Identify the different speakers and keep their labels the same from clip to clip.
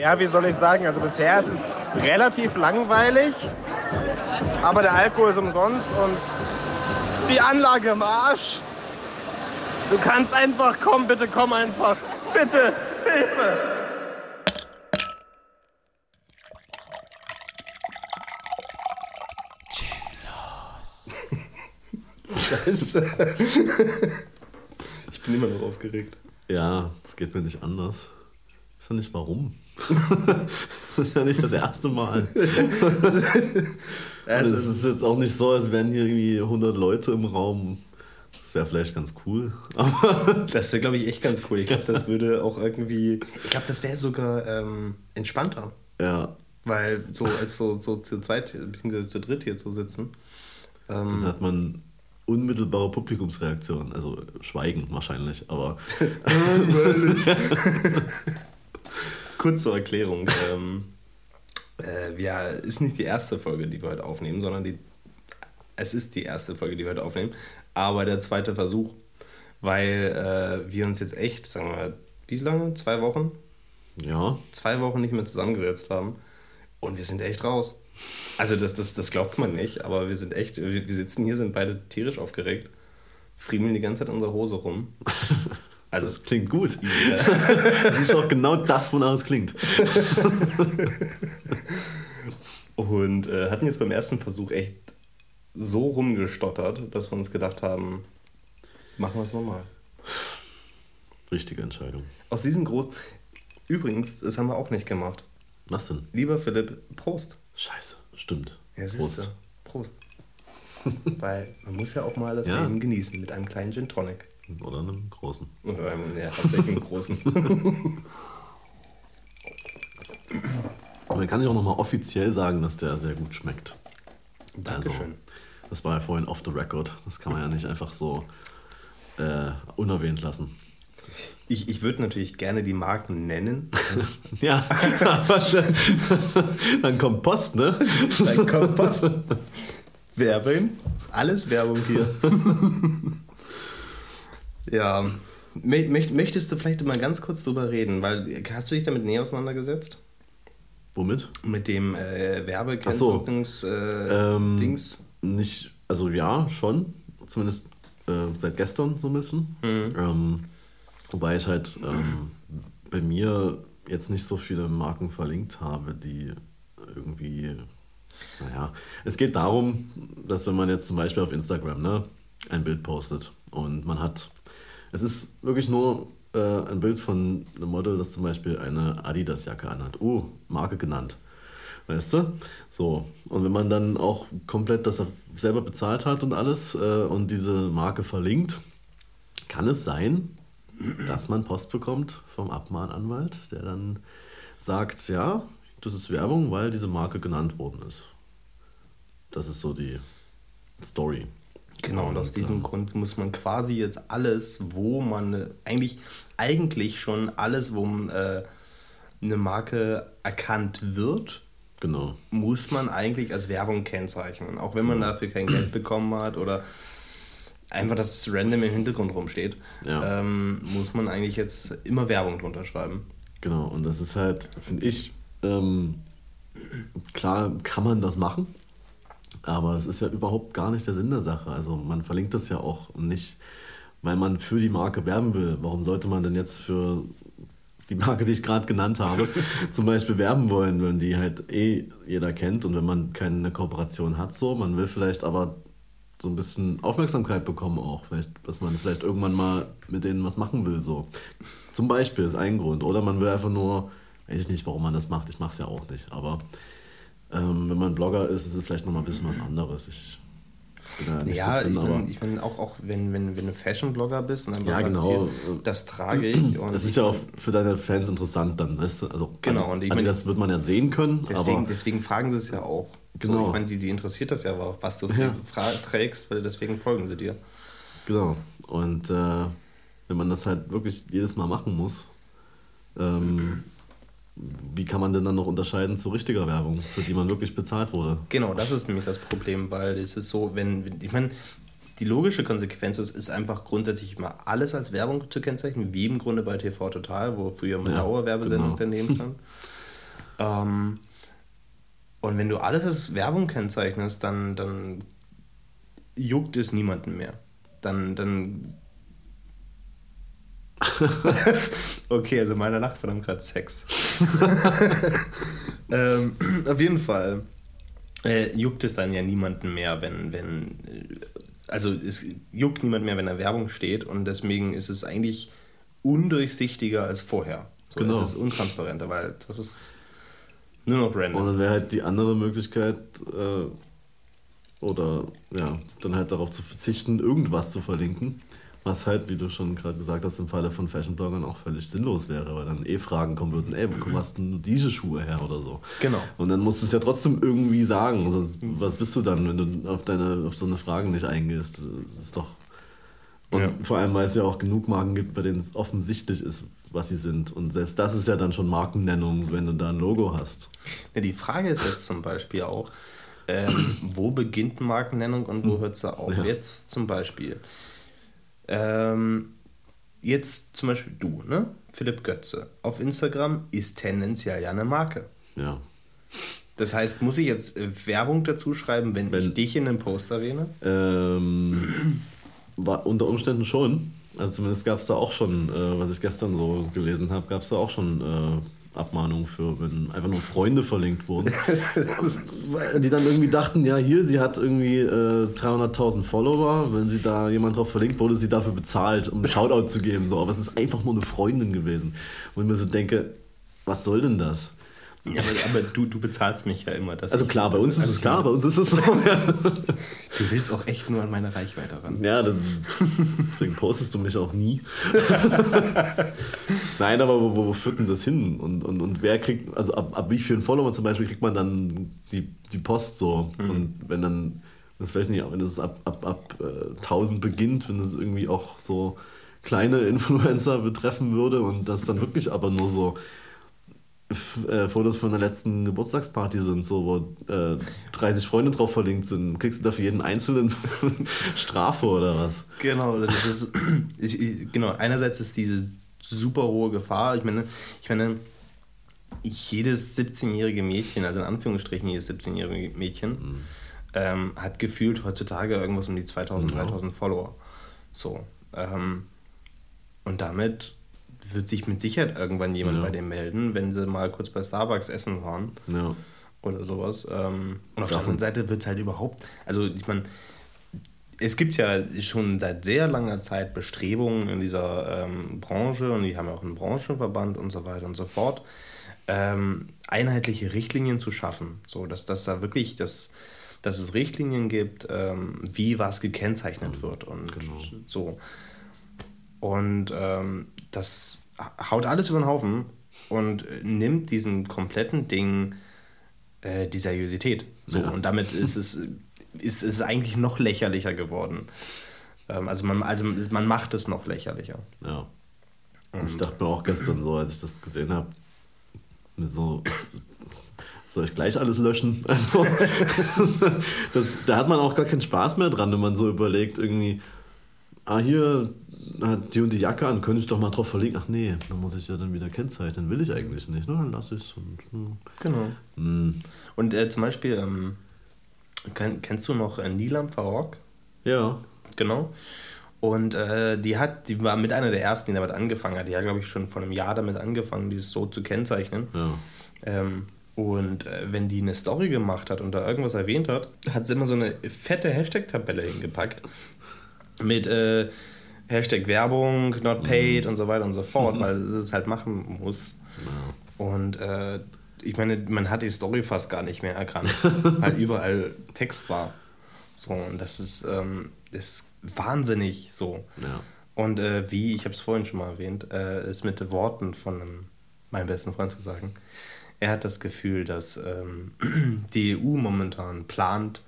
Speaker 1: Ja, wie soll ich sagen? Also bisher ist es relativ langweilig, aber der Alkohol ist umsonst und die Anlage im Arsch. Du kannst einfach kommen, bitte komm einfach. Bitte, Hilfe.
Speaker 2: Scheiße. ich bin immer noch aufgeregt.
Speaker 3: Ja, das geht mir nicht anders. Ich weiß ja nicht warum. das ist ja nicht das erste Mal. es ist jetzt auch nicht so, als wären hier irgendwie 100 Leute im Raum. Das wäre vielleicht ganz cool.
Speaker 2: das wäre, glaube ich, echt ganz cool. Ich glaube, das würde auch irgendwie. Ich glaube, das wäre sogar ähm, entspannter.
Speaker 3: Ja.
Speaker 2: Weil so als so, so zu zweit bzw. zu dritt hier zu sitzen.
Speaker 3: Ähm, Dann hat man unmittelbare Publikumsreaktion. Also Schweigen wahrscheinlich, aber.
Speaker 2: Kurz zur Erklärung. Ähm, äh, ja, ist nicht die erste Folge, die wir heute aufnehmen, sondern die. Es ist die erste Folge, die wir heute aufnehmen, aber der zweite Versuch, weil äh, wir uns jetzt echt, sagen wir mal, wie lange? Zwei Wochen?
Speaker 3: Ja.
Speaker 2: Zwei Wochen nicht mehr zusammengesetzt haben und wir sind echt raus. Also das, das, das glaubt man nicht, aber wir sind echt, wir sitzen hier, sind beide tierisch aufgeregt, friemeln die ganze Zeit in unserer Hose rum.
Speaker 3: Also das klingt gut. Ja. das ist auch genau das, wonach es klingt.
Speaker 2: Und äh, hatten jetzt beim ersten Versuch echt so rumgestottert, dass wir uns gedacht haben, machen wir es nochmal.
Speaker 3: Richtige Entscheidung.
Speaker 2: Aus diesem großen. Übrigens, das haben wir auch nicht gemacht.
Speaker 3: Was denn?
Speaker 2: Lieber Philipp, Prost.
Speaker 3: Scheiße, stimmt.
Speaker 2: Ja, Prost. Prost. Weil man muss ja auch mal das ja. Leben genießen mit einem kleinen Gin Tonic.
Speaker 3: Oder einem großen.
Speaker 2: Oder einem, ja, tatsächlich einem großen.
Speaker 3: Aber dann kann ich auch nochmal offiziell sagen, dass der sehr gut schmeckt.
Speaker 2: Dankeschön. Also,
Speaker 3: das war ja vorhin off the record. Das kann man ja nicht einfach so äh, unerwähnt lassen.
Speaker 2: Ich, ich würde natürlich gerne die Marken nennen.
Speaker 3: ja, dann kommt Post, ne?
Speaker 2: Dann kommt Post. Werbung. Alles Werbung hier. Ja. Möchtest du vielleicht mal ganz kurz drüber reden? Weil hast du dich damit näher auseinandergesetzt?
Speaker 3: Womit?
Speaker 2: Mit dem äh, Werbekennzeichnungs so. äh, ähm?
Speaker 3: Nicht, also ja, schon. Zumindest äh, seit gestern so ein bisschen. Mhm. Ähm, Wobei ich halt ähm, bei mir jetzt nicht so viele Marken verlinkt habe, die irgendwie, naja, es geht darum, dass wenn man jetzt zum Beispiel auf Instagram ne, ein Bild postet und man hat, es ist wirklich nur äh, ein Bild von einem Model, das zum Beispiel eine Adidas-Jacke anhat. Uh, Marke genannt. Weißt du? So. Und wenn man dann auch komplett das selber bezahlt hat und alles äh, und diese Marke verlinkt, kann es sein, dass man Post bekommt vom Abmahnanwalt, der dann sagt, ja, das ist Werbung, weil diese Marke genannt worden ist. Das ist so die Story.
Speaker 2: Genau, und aus diesem Grund muss man quasi jetzt alles, wo man eigentlich, eigentlich schon alles, wo äh, eine Marke erkannt wird,
Speaker 3: genau.
Speaker 2: muss man eigentlich als Werbung kennzeichnen. Auch wenn man dafür kein Geld bekommen hat oder einfach, dass es random im Hintergrund rumsteht, ja. ähm, muss man eigentlich jetzt immer Werbung drunter schreiben.
Speaker 3: Genau, und das ist halt, finde ich, ähm, klar kann man das machen, aber es ist ja überhaupt gar nicht der Sinn der Sache. Also man verlinkt das ja auch nicht, weil man für die Marke werben will. Warum sollte man denn jetzt für die Marke, die ich gerade genannt habe, zum Beispiel werben wollen, wenn die halt eh jeder kennt und wenn man keine Kooperation hat, so, man will vielleicht aber so ein bisschen Aufmerksamkeit bekommen auch, vielleicht, dass man vielleicht irgendwann mal mit denen was machen will. So. Zum Beispiel ist ein Grund. Oder man will einfach nur, weiß ich nicht, warum man das macht, ich mache es ja auch nicht. Aber ähm, wenn man Blogger ist, ist es vielleicht nochmal ein bisschen was anderes. Ich
Speaker 2: ja, drin, ich meine, ich mein auch, auch wenn, wenn, wenn du Fashion-Blogger bist und dann ja, genau. das trage ich. Und
Speaker 3: das ist ja auch für deine Fans interessant dann, weißt du? Also, genau, und ich mein, das wird man ja sehen können.
Speaker 2: Deswegen, deswegen fragen sie es ja auch. Genau. So, ich meine, die, die interessiert das ja auch, was du ja. trägst, weil deswegen folgen sie dir.
Speaker 3: Genau. Und äh, wenn man das halt wirklich jedes Mal machen muss, ähm, wie kann man denn dann noch unterscheiden zu richtiger Werbung, für die man wirklich bezahlt wurde?
Speaker 2: Genau, das ist nämlich das Problem, weil es ist so, wenn, ich meine, die logische Konsequenz ist, ist einfach grundsätzlich immer alles als Werbung zu kennzeichnen, wie im Grunde bei TV Total, wo früher mal ja, Dauerwerbesendung genau. daneben stand. Ähm, und wenn du alles als Werbung kennzeichnest, dann, dann juckt es niemanden mehr. Dann, dann. okay, also meine Nachbarn haben gerade Sex. ähm, auf jeden Fall äh, juckt es dann ja niemanden mehr, wenn, wenn. Also es juckt niemand mehr, wenn da Werbung steht und deswegen ist es eigentlich undurchsichtiger als vorher. So, genau. Es ist untransparenter, weil das ist nur noch random.
Speaker 3: Und dann wäre halt die andere Möglichkeit, äh, oder ja, dann halt darauf zu verzichten, irgendwas zu verlinken. Was halt, wie du schon gerade gesagt hast, im Falle von Fashion-Bloggern auch völlig sinnlos wäre, weil dann eh Fragen kommen würden, ey, wo hast du diese Schuhe her oder so.
Speaker 2: Genau.
Speaker 3: Und dann musst du es ja trotzdem irgendwie sagen. Sonst, was bist du dann, wenn du auf, deine, auf so eine Frage nicht eingehst? Das ist doch. Und ja. vor allem, weil es ja auch genug Marken gibt, bei denen es offensichtlich ist, was sie sind. Und selbst das ist ja dann schon Markennennung, wenn du da ein Logo hast.
Speaker 2: Ja, die Frage ist jetzt zum Beispiel auch, ähm, wo beginnt Markennennung und wo hm. hört sie auf? Ja. Jetzt zum Beispiel. Ähm, jetzt zum Beispiel du, ne? Philipp Götze. Auf Instagram ist tendenziell ja eine Marke.
Speaker 3: Ja.
Speaker 2: Das heißt, muss ich jetzt äh, Werbung dazu schreiben, wenn, wenn ich dich in einem Post erwähne?
Speaker 3: Ähm, war unter Umständen schon. Also zumindest gab es da auch schon, äh, was ich gestern so gelesen habe, gab es da auch schon äh, Abmahnung für, wenn einfach nur Freunde verlinkt wurden. die dann irgendwie dachten, ja, hier, sie hat irgendwie äh, 300.000 Follower. Wenn sie da jemand drauf verlinkt, wurde sie dafür bezahlt, um einen Shoutout zu geben. So. Aber es ist einfach nur eine Freundin gewesen. Und ich mir so denke, was soll denn das?
Speaker 2: Ja, aber, aber, du, du bezahlst mich ja immer.
Speaker 3: also klar, bei uns ist es klar, bei uns ist es so. du
Speaker 2: willst auch echt nur an meine Reichweite ran.
Speaker 3: Ja, dann, deswegen postest du mich auch nie. Nein, aber wo, wo führt denn das hin? Und, und, und wer kriegt, also ab, ab wie vielen Followern zum Beispiel kriegt man dann die, die Post so? Mhm. Und wenn dann, das weiß ich nicht, wenn es ab, ab, ab äh, 1000 beginnt, wenn es irgendwie auch so kleine Influencer betreffen würde und das dann wirklich aber nur so äh, Fotos von der letzten Geburtstagsparty sind, so wo äh, 30 Freunde drauf verlinkt sind, kriegst du dafür jeden einzelnen Strafe oder was?
Speaker 2: Genau, das ist, ich, ich, genau, einerseits ist diese super hohe Gefahr, ich meine, ich meine, jedes 17-jährige Mädchen, also in Anführungsstrichen jedes 17-jährige Mädchen, mhm. ähm, hat gefühlt heutzutage irgendwas um die 2000, genau. 3000 Follower. So. Ähm, und damit wird sich mit Sicherheit irgendwann jemand ja. bei dem melden, wenn sie mal kurz bei Starbucks essen waren.
Speaker 3: Ja.
Speaker 2: Oder sowas. Ähm, und auf der anderen Seite wird es halt überhaupt, also ich meine, es gibt ja schon seit sehr langer Zeit Bestrebungen in dieser ähm, Branche und die haben ja auch einen Branchenverband und so weiter und so fort, ähm, einheitliche Richtlinien zu schaffen, so dass, dass da wirklich das dass es Richtlinien gibt, ähm, wie was gekennzeichnet mhm. wird und genau. so. Und ähm, das haut alles über den Haufen und nimmt diesem kompletten Ding äh, die Seriosität. So. Ja. Und damit ist es, ist es eigentlich noch lächerlicher geworden. Ähm, also, man, also man macht es noch lächerlicher.
Speaker 3: Ja. Und ich dachte mir auch gestern so, als ich das gesehen habe, so, soll ich gleich alles löschen? Also, das, das, da hat man auch gar keinen Spaß mehr dran, wenn man so überlegt, irgendwie, ah, hier, hat die und die Jacke an, könnte ich doch mal drauf verlinken. Ach nee, dann muss ich ja dann wieder kennzeichnen. Will ich eigentlich nicht, ne? Dann lasse ich es.
Speaker 2: Hm. Genau. Hm. Und äh, zum Beispiel, ähm, kenn, kennst du noch äh, Nilam Farok?
Speaker 3: Ja.
Speaker 2: Genau. Und äh, die hat, die war mit einer der ersten, die damit angefangen hat. Die hat, glaube ich, schon vor einem Jahr damit angefangen, dieses so zu kennzeichnen.
Speaker 3: Ja.
Speaker 2: Ähm, und äh, wenn die eine Story gemacht hat und da irgendwas erwähnt hat, hat sie immer so eine fette Hashtag-Tabelle hingepackt. Mit äh, Hashtag Werbung, not paid mhm. und so weiter und so fort, mhm. weil es halt machen muss. Ja. Und äh, ich meine, man hat die Story fast gar nicht mehr erkannt, weil überall Text war. So, und das ist, ähm, ist wahnsinnig so.
Speaker 3: Ja.
Speaker 2: Und äh, wie, ich habe es vorhin schon mal erwähnt, äh, ist mit Worten von einem, meinem besten Freund zu sagen, er hat das Gefühl, dass ähm, die EU momentan plant,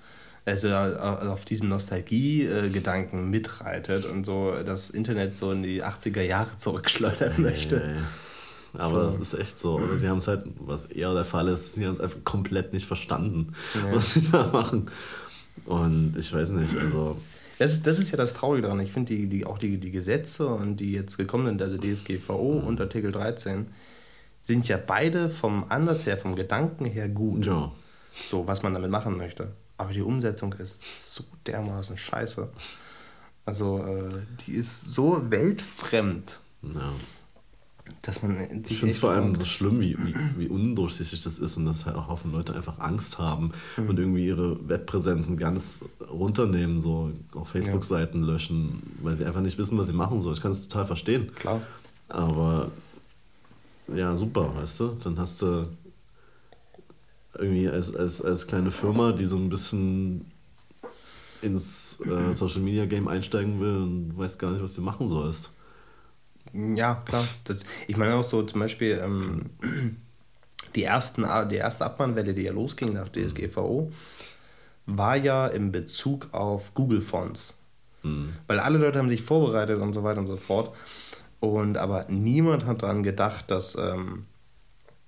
Speaker 2: also auf diesem Nostalgie-Gedanken mitreitet und so das Internet so in die 80er Jahre zurückschleudern möchte.
Speaker 3: Aber so. das ist echt so. Oder sie haben es halt, was eher der Fall ist, sie haben es einfach komplett nicht verstanden, ja. was sie da machen. Und ich weiß nicht, also.
Speaker 2: Das, das ist ja das Traurige daran. Ich finde die, die, auch die, die Gesetze und die jetzt gekommen sind, also DSGVO mhm. und Artikel 13, sind ja beide vom Ansatz her, vom Gedanken her gut.
Speaker 3: Ja.
Speaker 2: So, was man damit machen möchte. Aber die Umsetzung ist so dermaßen scheiße. Also, äh, die ist so weltfremd,
Speaker 3: ja.
Speaker 2: dass man sich
Speaker 3: Ich finde es vor allem so schlimm, wie, wie, wie undurchsichtig das ist und dass halt auch Haufen Leute einfach Angst haben
Speaker 2: Mhm.
Speaker 3: und irgendwie ihre Webpräsenzen ganz runternehmen, so auch Facebook-Seiten löschen, weil sie einfach nicht wissen, was sie machen sollen. Ich kann es total verstehen.
Speaker 2: Klar.
Speaker 3: Aber ja, super, weißt du? Dann hast du irgendwie als, als, als kleine Firma, die so ein bisschen ins äh, Social Media Game einsteigen will und weiß gar nicht, was du machen sollst.
Speaker 2: Ja, klar. Das, ich meine auch so zum Beispiel ähm, die, ersten, die erste Abmahnwelle, die ja losging nach DSGVO, war ja in Bezug auf Google Fonts. Weil alle Leute haben sich vorbereitet und so weiter und so fort. Und aber niemand hat daran gedacht, dass ähm,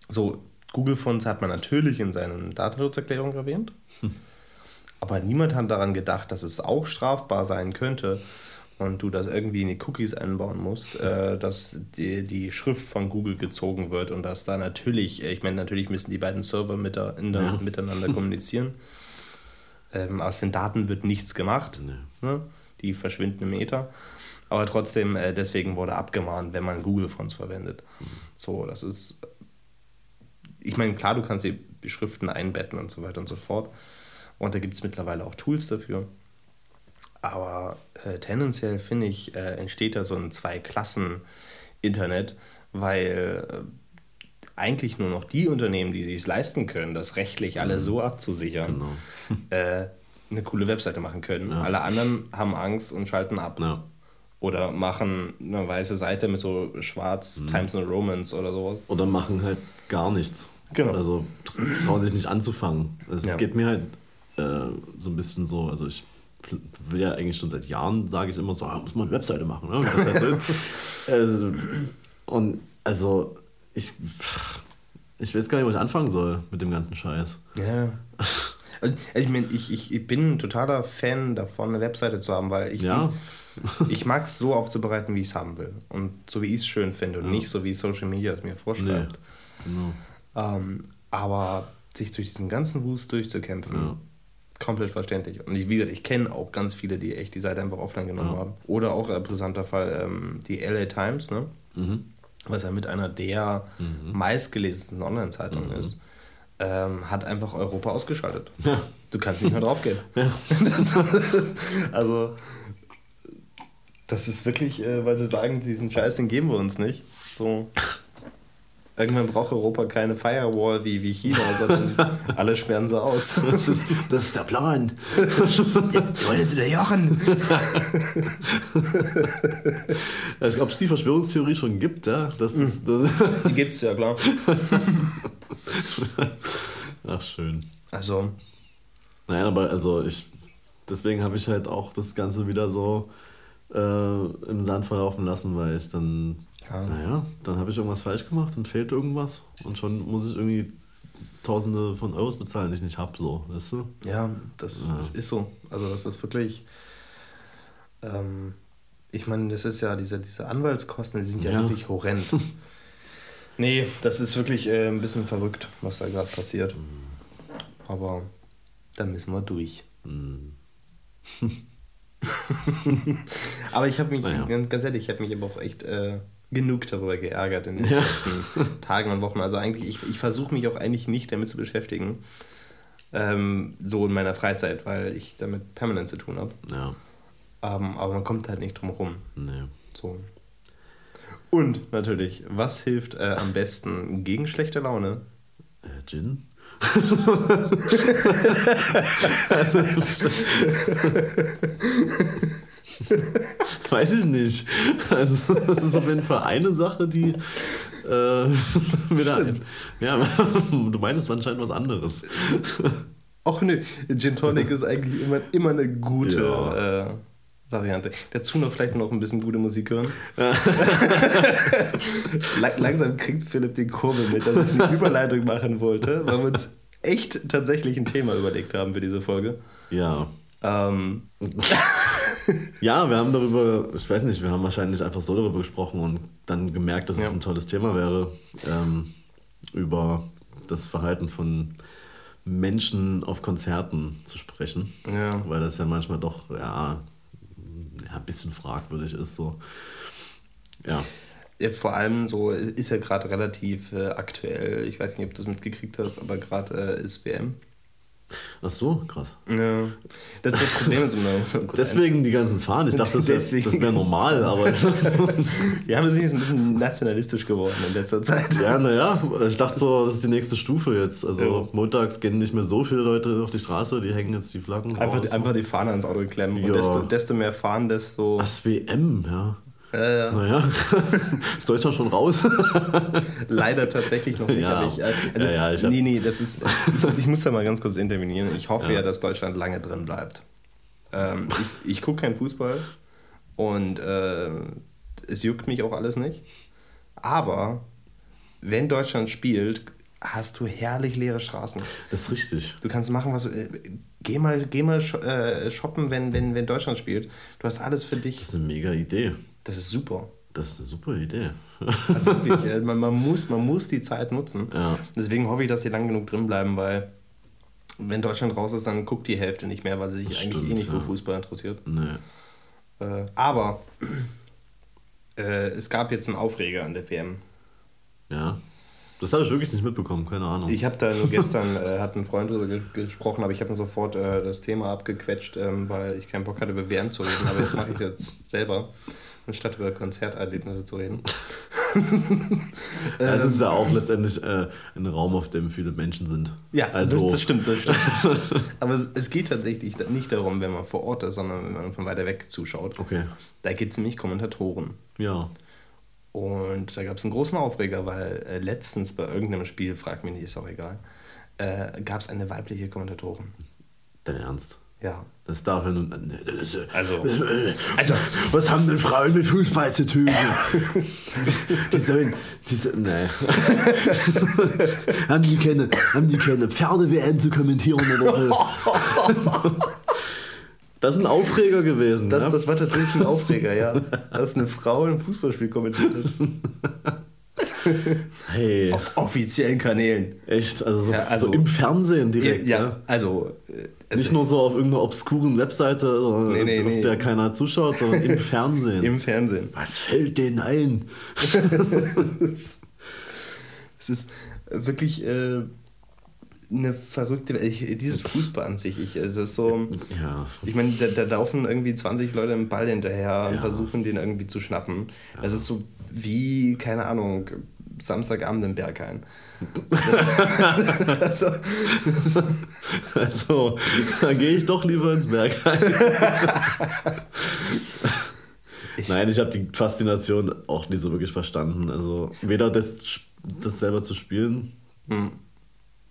Speaker 2: so Google Fonts hat man natürlich in seinen Datenschutzerklärungen erwähnt. Aber niemand hat daran gedacht, dass es auch strafbar sein könnte und du das irgendwie in die Cookies einbauen musst, äh, dass die, die Schrift von Google gezogen wird und dass da natürlich, äh, ich meine, natürlich müssen die beiden Server mit der, der,
Speaker 3: Ja.
Speaker 2: miteinander kommunizieren. Ähm, aus den Daten wird nichts gemacht. Ne? Die verschwinden im Ether. Aber trotzdem, äh, deswegen wurde abgemahnt, wenn man Google-Fonts verwendet. So, das ist. Ich meine, klar, du kannst die Schriften einbetten und so weiter und so fort. Und da gibt es mittlerweile auch Tools dafür. Aber äh, tendenziell finde ich, äh, entsteht da so ein Zwei-Klassen-Internet, weil äh, eigentlich nur noch die Unternehmen, die sich es leisten können, das rechtlich alles so abzusichern,
Speaker 3: Genau.
Speaker 2: äh, eine coole Webseite machen können. Alle anderen haben Angst und schalten ab.
Speaker 3: Ja.
Speaker 2: Oder machen eine weiße Seite mit so schwarz Times New Romans oder sowas.
Speaker 3: Oder machen halt gar nichts.
Speaker 2: Genau.
Speaker 3: Also trauen sich nicht anzufangen. Also Es
Speaker 2: Ja.
Speaker 3: geht mir halt äh, so ein bisschen so, also ich will ja eigentlich schon seit Jahren, sage ich immer so, ah, muss man eine Webseite machen, ne? halt so ist. Also, und also ich, ich weiß gar nicht, wo ich anfangen soll mit dem ganzen Scheiß.
Speaker 2: Ja. Also, ich meine, ich, ich, ich bin ein totaler Fan davon, eine Webseite zu haben, weil ich,
Speaker 3: Ja.
Speaker 2: find, ich mag es so aufzubereiten, wie ich es haben will. Und so wie ich es schön finde und nicht so, wie Social Media es mir vorschreibt.
Speaker 3: Genau.
Speaker 2: Ähm, aber sich durch diesen ganzen Wust durchzukämpfen,
Speaker 3: Ja.
Speaker 2: komplett verständlich. Und ich, wie gesagt, ich kenne auch ganz viele, die echt die Seite einfach offline genommen
Speaker 3: Ja.
Speaker 2: haben. Oder auch ein brisanter Fall, ähm, die LA Times, ne?
Speaker 3: Mhm.
Speaker 2: was ja mit einer der meistgelesensten Online-Zeitungen ist, ähm, hat einfach Europa ausgeschaltet.
Speaker 3: Ja.
Speaker 2: Du kannst nicht mehr draufgehen.
Speaker 3: Ja.
Speaker 2: Das, das, also, das ist wirklich, äh, weil sie sagen, diesen Scheiß, den geben wir uns nicht. So. Irgendwann braucht Europa keine Firewall wie, wie China, sondern alle sperren sie aus.
Speaker 3: Das ist, das ist der Plan.
Speaker 2: Die wollen zu der Jochen.
Speaker 3: Als ob es die Verschwörungstheorie schon gibt, ja. Das ist, das
Speaker 2: Die gibt's ja, klar.
Speaker 3: Ach, schön.
Speaker 2: Also,
Speaker 3: Nein, aber also ich. Deswegen habe ich halt auch das Ganze wieder so äh, im Sand verlaufen lassen, weil ich dann.
Speaker 2: Ja.
Speaker 3: Naja, dann habe ich irgendwas falsch gemacht und fehlt irgendwas. Und schon muss ich irgendwie Tausende von Euros bezahlen, die ich nicht habe, so, weißt du?
Speaker 2: Ja, das, das ist so. Also das ist wirklich. Ähm, ich meine, das ist ja diese, diese Anwaltskosten, die sind ja,
Speaker 3: Ja.
Speaker 2: wirklich horrend. nee, das ist wirklich äh, ein bisschen verrückt, was da gerade passiert. Aber da müssen wir durch.
Speaker 3: Hm.
Speaker 2: aber ich habe mich,
Speaker 3: Naja.
Speaker 2: ganz, ganz ehrlich, ich habe mich aber auch echt äh, genug darüber geärgert in den
Speaker 3: Ja.
Speaker 2: letzten Tagen und Wochen. Also eigentlich, ich, ich versuche mich auch eigentlich nicht damit zu beschäftigen. Ähm, so in meiner Freizeit, weil ich damit permanent zu tun habe.
Speaker 3: Ja,
Speaker 2: Ähm, aber man kommt halt nicht drum rum.
Speaker 3: nee.
Speaker 2: So. Und natürlich, was hilft äh, am besten gegen schlechte Laune?
Speaker 3: Äh, Gin? also, weiß ich nicht. Also, das ist auf jeden Fall eine Sache, die äh, mir da. Ja, du meinst anscheinend was anderes.
Speaker 2: Och nö, Gin Tonic ist eigentlich immer, immer eine gute
Speaker 3: Ja.
Speaker 2: äh, Variante. Dazu noch vielleicht noch ein bisschen gute Musik hören. Lang, langsam kriegt Philipp den Kurbel mit, dass ich eine Überleitung machen wollte, weil wir uns echt tatsächlich ein Thema überlegt haben für diese Folge.
Speaker 3: Ja.
Speaker 2: Ähm,
Speaker 3: Ja, wir haben darüber, ich weiß nicht, wir haben wahrscheinlich einfach so darüber gesprochen und dann gemerkt, dass
Speaker 2: Ja.
Speaker 3: es ein tolles Thema wäre. Ähm, über das Verhalten von Menschen auf Konzerten zu sprechen.
Speaker 2: Ja.
Speaker 3: Weil das ja manchmal doch ja, ja, ein bisschen fragwürdig ist. So. Ja.
Speaker 2: Ja, vor allem so ist ja gerade relativ äh, aktuell. Ich weiß nicht, ob du es mitgekriegt hast, aber gerade äh, ist WM.
Speaker 3: Ach so, krass.
Speaker 2: Ja. Das, das Problem ist immer.
Speaker 3: Deswegen die ganzen Fahnen. Ich dachte, das wäre wär normal, aber.
Speaker 2: Ja, aber sie ist ein bisschen nationalistisch geworden in letzter Zeit.
Speaker 3: ja, naja, ich dachte so, das ist die nächste Stufe jetzt. Also
Speaker 2: Ja.
Speaker 3: montags gehen nicht mehr so viele Leute auf die Straße, die hängen jetzt die Flaggen.
Speaker 2: Einfach,
Speaker 3: raus.
Speaker 2: einfach die Fahne ans Auto klemmen.
Speaker 3: Ja.
Speaker 2: Und desto, desto mehr fahren, desto.
Speaker 3: Das WM, ja.
Speaker 2: Äh, ja.
Speaker 3: Naja, ist Deutschland schon raus?
Speaker 2: Leider tatsächlich noch nicht.
Speaker 3: Ja.
Speaker 2: ich, äh, also,
Speaker 3: Ja, ja,
Speaker 2: nee, nee, das ist. Ich, muss da mal ganz kurz intervenieren. Ich hoffe ja,
Speaker 3: Ja.
Speaker 2: dass Deutschland lange drin bleibt. Ähm, ich ich gucke keinen Fußball und äh, es juckt mich auch alles nicht. Aber wenn Deutschland spielt, hast du herrlich leere Straßen.
Speaker 3: Das ist richtig.
Speaker 2: Du kannst machen, was du. Äh, geh mal, geh mal äh, shoppen, wenn, wenn, wenn Deutschland spielt. Du hast alles für dich.
Speaker 3: Das ist eine mega Idee.
Speaker 2: Das ist super.
Speaker 3: Das ist eine super Idee.
Speaker 2: Also wirklich, äh, man, man, muss, man muss die Zeit nutzen.
Speaker 3: Ja.
Speaker 2: Deswegen hoffe ich, dass sie lang genug drin bleiben, weil wenn Deutschland raus ist, dann guckt die Hälfte nicht mehr, weil sie sich
Speaker 3: Das
Speaker 2: eigentlich
Speaker 3: stimmt,
Speaker 2: eh nicht für
Speaker 3: ja.
Speaker 2: Fußball interessiert.
Speaker 3: Nee.
Speaker 2: Äh, aber äh, es gab jetzt einen Aufreger an der WM.
Speaker 3: Ja. Das habe ich wirklich nicht mitbekommen, keine Ahnung.
Speaker 2: Ich habe da nur gestern, äh, hat ein Freund darüber ge gesprochen, aber ich habe mir sofort äh, das Thema abgequetscht, ähm, weil ich keinen Bock hatte, über WM zu reden. Aber jetzt mache ich jetzt selber, anstatt über Konzerterlebnisse zu reden.
Speaker 3: Es ist ja auch letztendlich äh, ein Raum, auf dem viele Menschen sind.
Speaker 2: Ja,
Speaker 3: also
Speaker 2: das, das stimmt, das stimmt. Aber es, es geht tatsächlich nicht darum, wenn man vor Ort ist, sondern wenn man von weiter weg zuschaut.
Speaker 3: Okay.
Speaker 2: Da gibt es nämlich Kommentatoren.
Speaker 3: Ja.
Speaker 2: Und da gab es einen großen Aufreger, weil äh, letztens bei irgendeinem Spiel, frag mich nicht, ist auch egal, äh, gab es eine weibliche Kommentatorin.
Speaker 3: Dein Ernst?
Speaker 2: Ja.
Speaker 3: Das darf ja nun.
Speaker 2: Also,
Speaker 3: Also, was haben denn Frauen mit Fußball zu tun? die sollen. Die sollen nee. haben, die keine, haben die keine Pferde-WM zu kommentieren oder so? Das ist ein Aufreger gewesen.
Speaker 2: das,
Speaker 3: ne?
Speaker 2: das war tatsächlich ein Aufreger, ja. Dass eine Frau ein Fußballspiel kommentiert hat.
Speaker 3: hey,
Speaker 2: Auf offiziellen Kanälen.
Speaker 3: echt, also so,
Speaker 2: Ja, also-
Speaker 3: so im Fernsehen direkt.
Speaker 2: ja,
Speaker 3: Ja,
Speaker 2: also. Es-
Speaker 3: Nicht nur so auf irgendeiner obskuren Webseite,
Speaker 2: Nee, nee,
Speaker 3: auf
Speaker 2: nee.
Speaker 3: der keiner zuschaut, sondern im Fernsehen.
Speaker 2: im Fernsehen.
Speaker 3: Was fällt denen ein?
Speaker 2: Es ist wirklich äh, eine verrückte Welt. Ich, dieses Fußball an sich, ich, es ist so.
Speaker 3: Ja,
Speaker 2: Ich meine, da, da laufen irgendwie 20 Leute im Ball hinterher und
Speaker 3: Ja.
Speaker 2: versuchen den irgendwie zu schnappen. Das ist so wie, keine Ahnung, Samstagabend im Berghain. also,
Speaker 3: also da gehe ich doch lieber ins Berg. Nein, ich habe die Faszination auch nie so wirklich verstanden. Also weder das, das selber zu spielen,
Speaker 2: hm.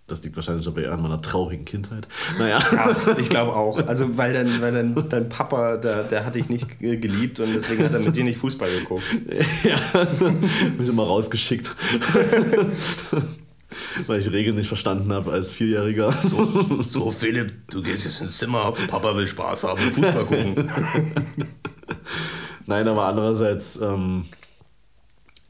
Speaker 3: Das liegt wahrscheinlich aber eher an meiner traurigen Kindheit. Naja,
Speaker 2: ja, ich glaube auch. Also, weil dein, weil dein, dein Papa, der, der hat dich nicht geliebt und deswegen hat er mit dir nicht Fußball geguckt.
Speaker 3: ja, mich immer rausgeschickt. Weil ich Regeln nicht verstanden habe als Vierjähriger.
Speaker 2: So, Philipp, du gehst jetzt ins Zimmer, Papa will Spaß haben, Fußball gucken.
Speaker 3: Nein, aber andererseits, ähm,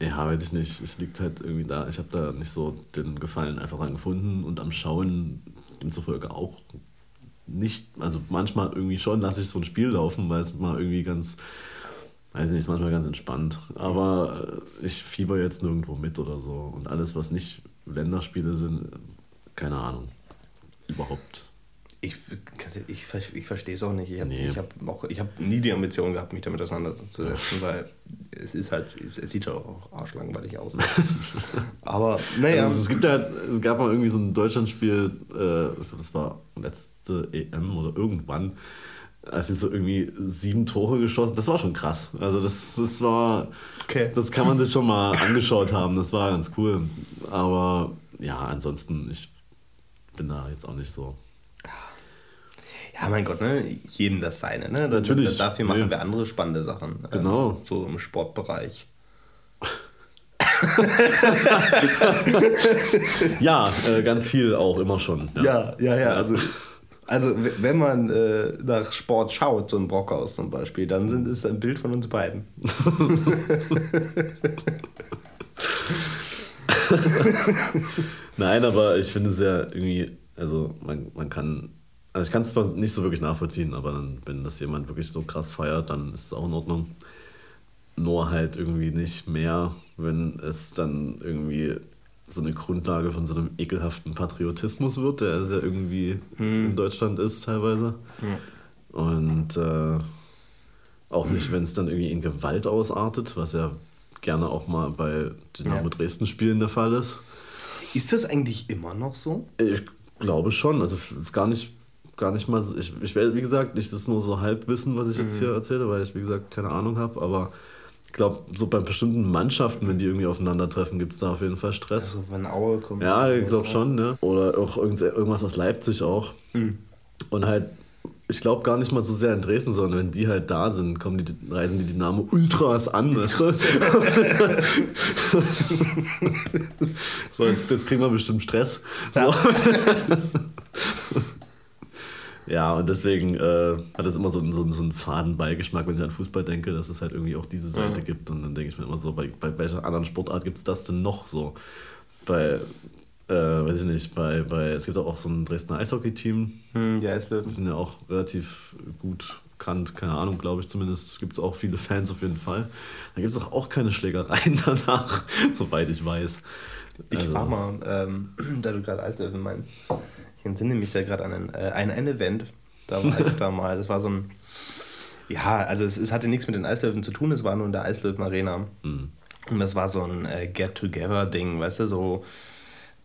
Speaker 3: ja, weiß ich nicht, es liegt halt irgendwie da. Ich habe da nicht so den Gefallen einfach dran gefunden und am Schauen demzufolge auch nicht, also manchmal irgendwie schon lasse ich so ein Spiel laufen, weil es mal irgendwie ganz, weiß nicht, ist manchmal ganz entspannt. Aber äh, ich fieber jetzt nirgendwo mit oder so. Und alles, was nicht Länderspiele sind, keine Ahnung. Überhaupt.
Speaker 2: Ich, ich, ich verstehe es auch nicht. Ich habe
Speaker 3: Nee.
Speaker 2: ich hab auch- ich hab nie die Ambition gehabt, mich damit auseinanderzusetzen, weil es ist halt, es sieht halt auch arschlangweilig aus. Aber naja,
Speaker 3: Also es, gibt ja, es gab mal irgendwie so ein Deutschlandspiel, äh, ich glaube, das war letzte EM oder irgendwann, als sie so irgendwie sieben Tore geschossen Das war schon krass. Also das, das war,
Speaker 2: Okay.
Speaker 3: das kann man sich schon mal angeschaut haben. Das war ganz cool. Aber ja, ansonsten, ich bin da jetzt auch nicht so.
Speaker 2: Ja, mein Gott, ne? jedem das seine. Ne? Da-
Speaker 3: Natürlich.
Speaker 2: Da, dafür machen
Speaker 3: Nee.
Speaker 2: wir andere spannende Sachen.
Speaker 3: Genau.
Speaker 2: Ähm, so im Sportbereich.
Speaker 3: Ja, äh, ganz viel auch immer schon.
Speaker 2: Ja, ja, ja. Also, also w- wenn man äh, nach Sport schaut, so ein Brockhaus zum Beispiel, dann sind, ist ein Bild von uns beiden.
Speaker 3: Nein, aber ich finde es ja irgendwie, also man, man kann, also ich kann es zwar nicht so wirklich nachvollziehen, aber dann, wenn das jemand wirklich so krass feiert, dann ist es auch in Ordnung. Nur halt irgendwie nicht mehr, wenn es dann irgendwie so eine Grundlage von so einem ekelhaften Patriotismus wird, der ja irgendwie hm. in Deutschland ist teilweise. Hm. Und äh, auch nicht, wenn es dann irgendwie in Gewalt ausartet, was ja gerne auch mal bei Dynamo ja. Dresden Spielen der Fall ist.
Speaker 2: Ist das eigentlich immer noch so?
Speaker 3: Ich glaube schon. Also gar nicht, gar nicht mal. Ich, ich werde, wie gesagt, nicht das nur so halb wissen, was ich jetzt mhm. hier erzähle, weil ich, wie gesagt, keine Ahnung habe. Aber ich glaube, so bei bestimmten Mannschaften, wenn die irgendwie aufeinandertreffen, gibt es da auf jeden Fall Stress. Also wenn Aue kommt. Ja, ich glaube schon, ne? Oder auch irgendwas aus Leipzig auch. Mhm. Und halt ich glaube gar nicht mal so sehr in Dresden, sondern wenn die halt da sind, kommen die, reisen die Dynamo Ultras an. Weißt du? so, jetzt, jetzt, kriegen wir bestimmt Stress. So. Ja. und deswegen äh, hat es immer so, so, so einen faden Beigeschmack, wenn ich an Fußball denke, dass es halt irgendwie auch diese Seite mhm. gibt. Und dann denke ich mir immer so, bei, bei welcher anderen Sportart gibt es das denn noch so? Bei äh, weiß ich nicht, bei, bei, es gibt auch so ein Dresdner Eishockey-Team. Hm, die Eislöwen. Die sind ja auch relativ gut bekannt, keine Ahnung, glaube ich zumindest. Gibt es auch viele Fans auf jeden Fall. Da gibt es auch, auch keine Schlägereien danach, soweit ich weiß.
Speaker 2: Ich also. war mal, ähm, da du gerade Eislöwen meinst, entsinne mich da gerade an ein, äh, ein, ein Event. Da war ich da mal. Das war so ein, ja, also es, es hatte nichts mit den Eislöwen zu tun, es war nur in der Eislöwen Arena. Mhm. Und das war so ein äh, Get-Together-Ding, weißt du, so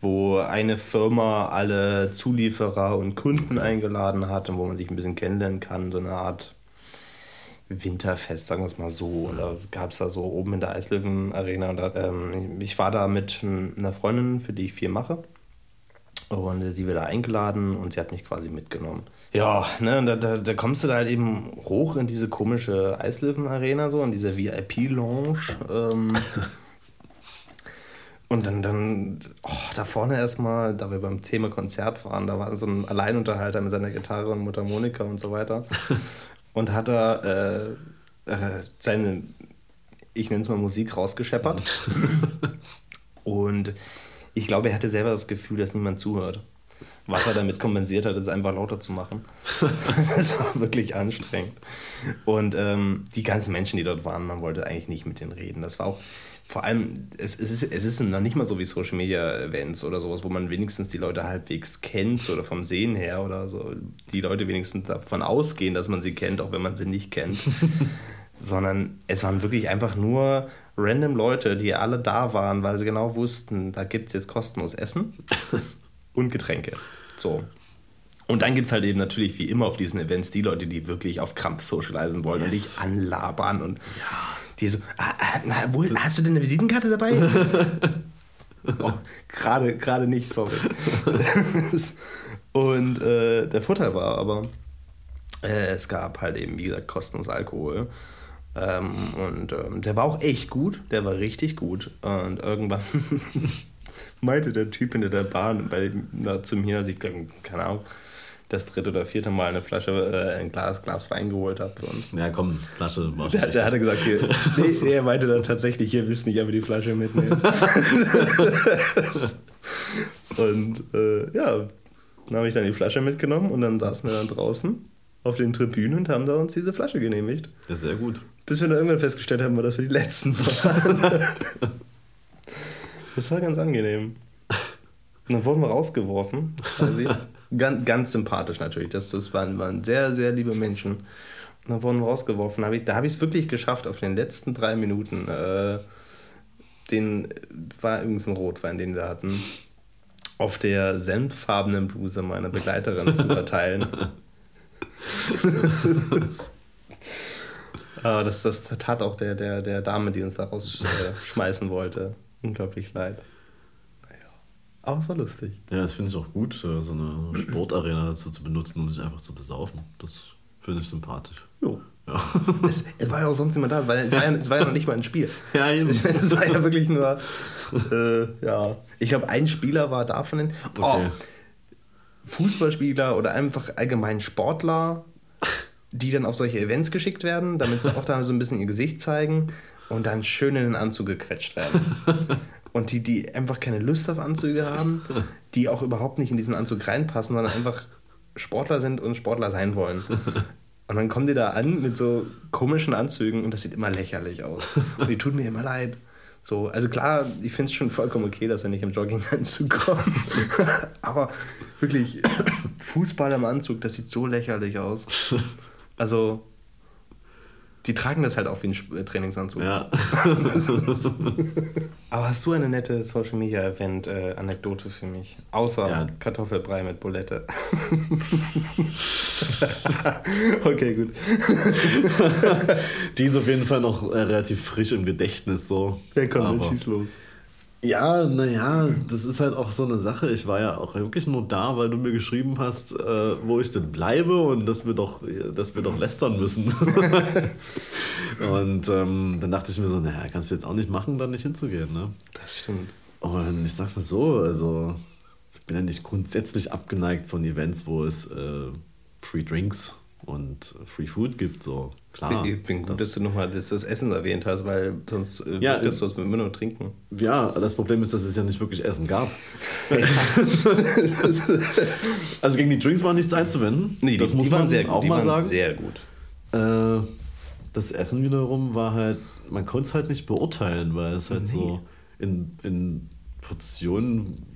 Speaker 2: wo eine Firma alle Zulieferer und Kunden eingeladen hat und wo man sich ein bisschen kennenlernen kann, so eine Art Winterfest, sagen wir es mal so. Und da gab es da so oben in der Eislöwen Arena. Und da, ähm, ich war da mit einer Freundin, für die ich viel mache. Und sie wird da eingeladen und sie hat mich quasi mitgenommen. Ja, ne, und da, da, da kommst du da halt eben hoch in diese komische Eislöwen-Arena, so, in diese VIP-Lounge. Ähm, Und dann, dann oh, da vorne erstmal, da wir beim Thema Konzert waren, da war so ein Alleinunterhalter mit seiner Gitarre und Mundharmonika und so weiter. und hat da äh, äh, seine, ich nenne es mal Musik rausgescheppert. und ich glaube, er hatte selber das Gefühl, dass niemand zuhört. Was er damit kompensiert hat, ist einfach lauter zu machen. das war wirklich anstrengend. Und ähm, die ganzen Menschen, die dort waren, man wollte eigentlich nicht mit denen reden. Das war auch, vor allem, es, es, ist, es ist noch nicht mal so wie Social Media Events oder sowas, wo man wenigstens die Leute halbwegs kennt oder vom Sehen her oder so. Die Leute wenigstens davon ausgehen, dass man sie kennt, auch wenn man sie nicht kennt. Sondern es waren wirklich einfach nur random Leute, die alle da waren, weil sie genau wussten, da gibt es jetzt kostenlos Essen und Getränke. So. Und dann gibt es halt eben natürlich wie immer auf diesen Events die Leute, die wirklich auf Krampf socialisen wollen yes. und dich anlabern und ja die so, ah, ah, wo, hast du denn eine Visitenkarte dabei? oh, gerade, gerade nicht, sorry. und äh, der Vorteil war aber, äh, es gab halt eben, wie gesagt, kostenlos Alkohol. Ähm, und ähm, der war auch echt gut, der war richtig gut. Und irgendwann meinte der Typ hinter der Bahn bei, na, zu mir, als ich, keine Ahnung, das dritte oder vierte Mal eine Flasche, äh, ein Glas, Glas Wein geholt habe für uns.
Speaker 3: Ja, komm, Flasche.
Speaker 2: Der, der hatte gesagt, hier, nee, er meinte dann tatsächlich, hier willst nicht aber die Flasche mitnehmen. und äh, ja, dann habe ich dann die Flasche mitgenommen und dann saßen wir dann draußen auf den Tribünen und haben da uns diese Flasche genehmigt.
Speaker 3: Ja, sehr gut.
Speaker 2: Bis wir dann irgendwann festgestellt haben, dass wir die letzten waren. das war ganz angenehm. Und dann wurden wir rausgeworfen, quasi. ganz, ganz sympathisch natürlich. Das, das waren, waren sehr, sehr liebe Menschen. Und dann wurden wir rausgeworfen. Hab ich, da habe ich es wirklich geschafft, auf den letzten drei Minuten. Äh, den war übrigens ein Rotwein, den wir hatten, auf der senffarbenen Bluse meiner Begleiterin zu verteilen. Aber das, das tat auch der, der, der Dame, die uns da rausschmeißen wollte, unglaublich leid. Aber es war lustig.
Speaker 3: Ja, das finde ich auch gut, so eine Sportarena dazu zu benutzen, um sich einfach zu besaufen. Das finde ich sympathisch. Jo. Ja.
Speaker 2: Es, es, war ja auch sonst niemand da, weil es war ja, es war ja noch nicht mal ein Spiel. Ja, eben. Es war ja wirklich nur, äh, ja. Ich glaube, ein Spieler war da von den. Oh, okay. Fußballspieler oder einfach allgemein Sportler, die dann auf solche Events geschickt werden, damit sie auch da so ein bisschen ihr Gesicht zeigen und dann schön in den Anzug gequetscht werden. und die, die einfach keine Lust auf Anzüge haben, die auch überhaupt nicht in diesen Anzug reinpassen, sondern einfach Sportler sind und Sportler sein wollen. Und dann kommen die da an mit so komischen Anzügen und das sieht immer lächerlich aus. Und die tut mir immer leid. So, also klar, ich finde es schon vollkommen okay, dass er nicht im Jogginganzug kommt. Aber wirklich, Fußball im Anzug, das sieht so lächerlich aus. Also, die tragen das halt auch wie ein äh, Trainingsanzug. Ja. Aber hast du eine nette Social Media Event äh, Anekdote für mich? Außer ja. Kartoffelbrei mit Bulette.
Speaker 3: okay, gut. Die ist auf jeden Fall noch äh, relativ frisch im Gedächtnis so. Ja, komm, dann schieß los. Ja, naja, das ist halt auch so eine Sache. Ich war ja auch wirklich nur da, weil du mir geschrieben hast, äh, wo ich denn bleibe und dass wir doch, dass wir doch lästern müssen. und ähm, dann dachte ich mir so, naja, kannst du jetzt auch nicht machen, dann nicht hinzugehen. Ne?
Speaker 2: Das stimmt.
Speaker 3: Und ich sag mal so, also ich bin ja nicht grundsätzlich abgeneigt von Events, wo es äh, Free Drinks und Free Food gibt, so klar.
Speaker 2: Ich bin gut, das, dass du nochmal das, das Essen erwähnt hast, weil sonst äh, ja, das sonst immer nur trinken.
Speaker 3: Ja, das Problem ist, dass es ja nicht wirklich Essen gab. also gegen die Drinks war nichts einzuwenden. Nee, das die, muss die man sehr gut, auch mal sagen. sehr gut. Äh, das Essen wiederum war halt, man konnte es halt nicht beurteilen, weil es halt nee. so in, in Portionen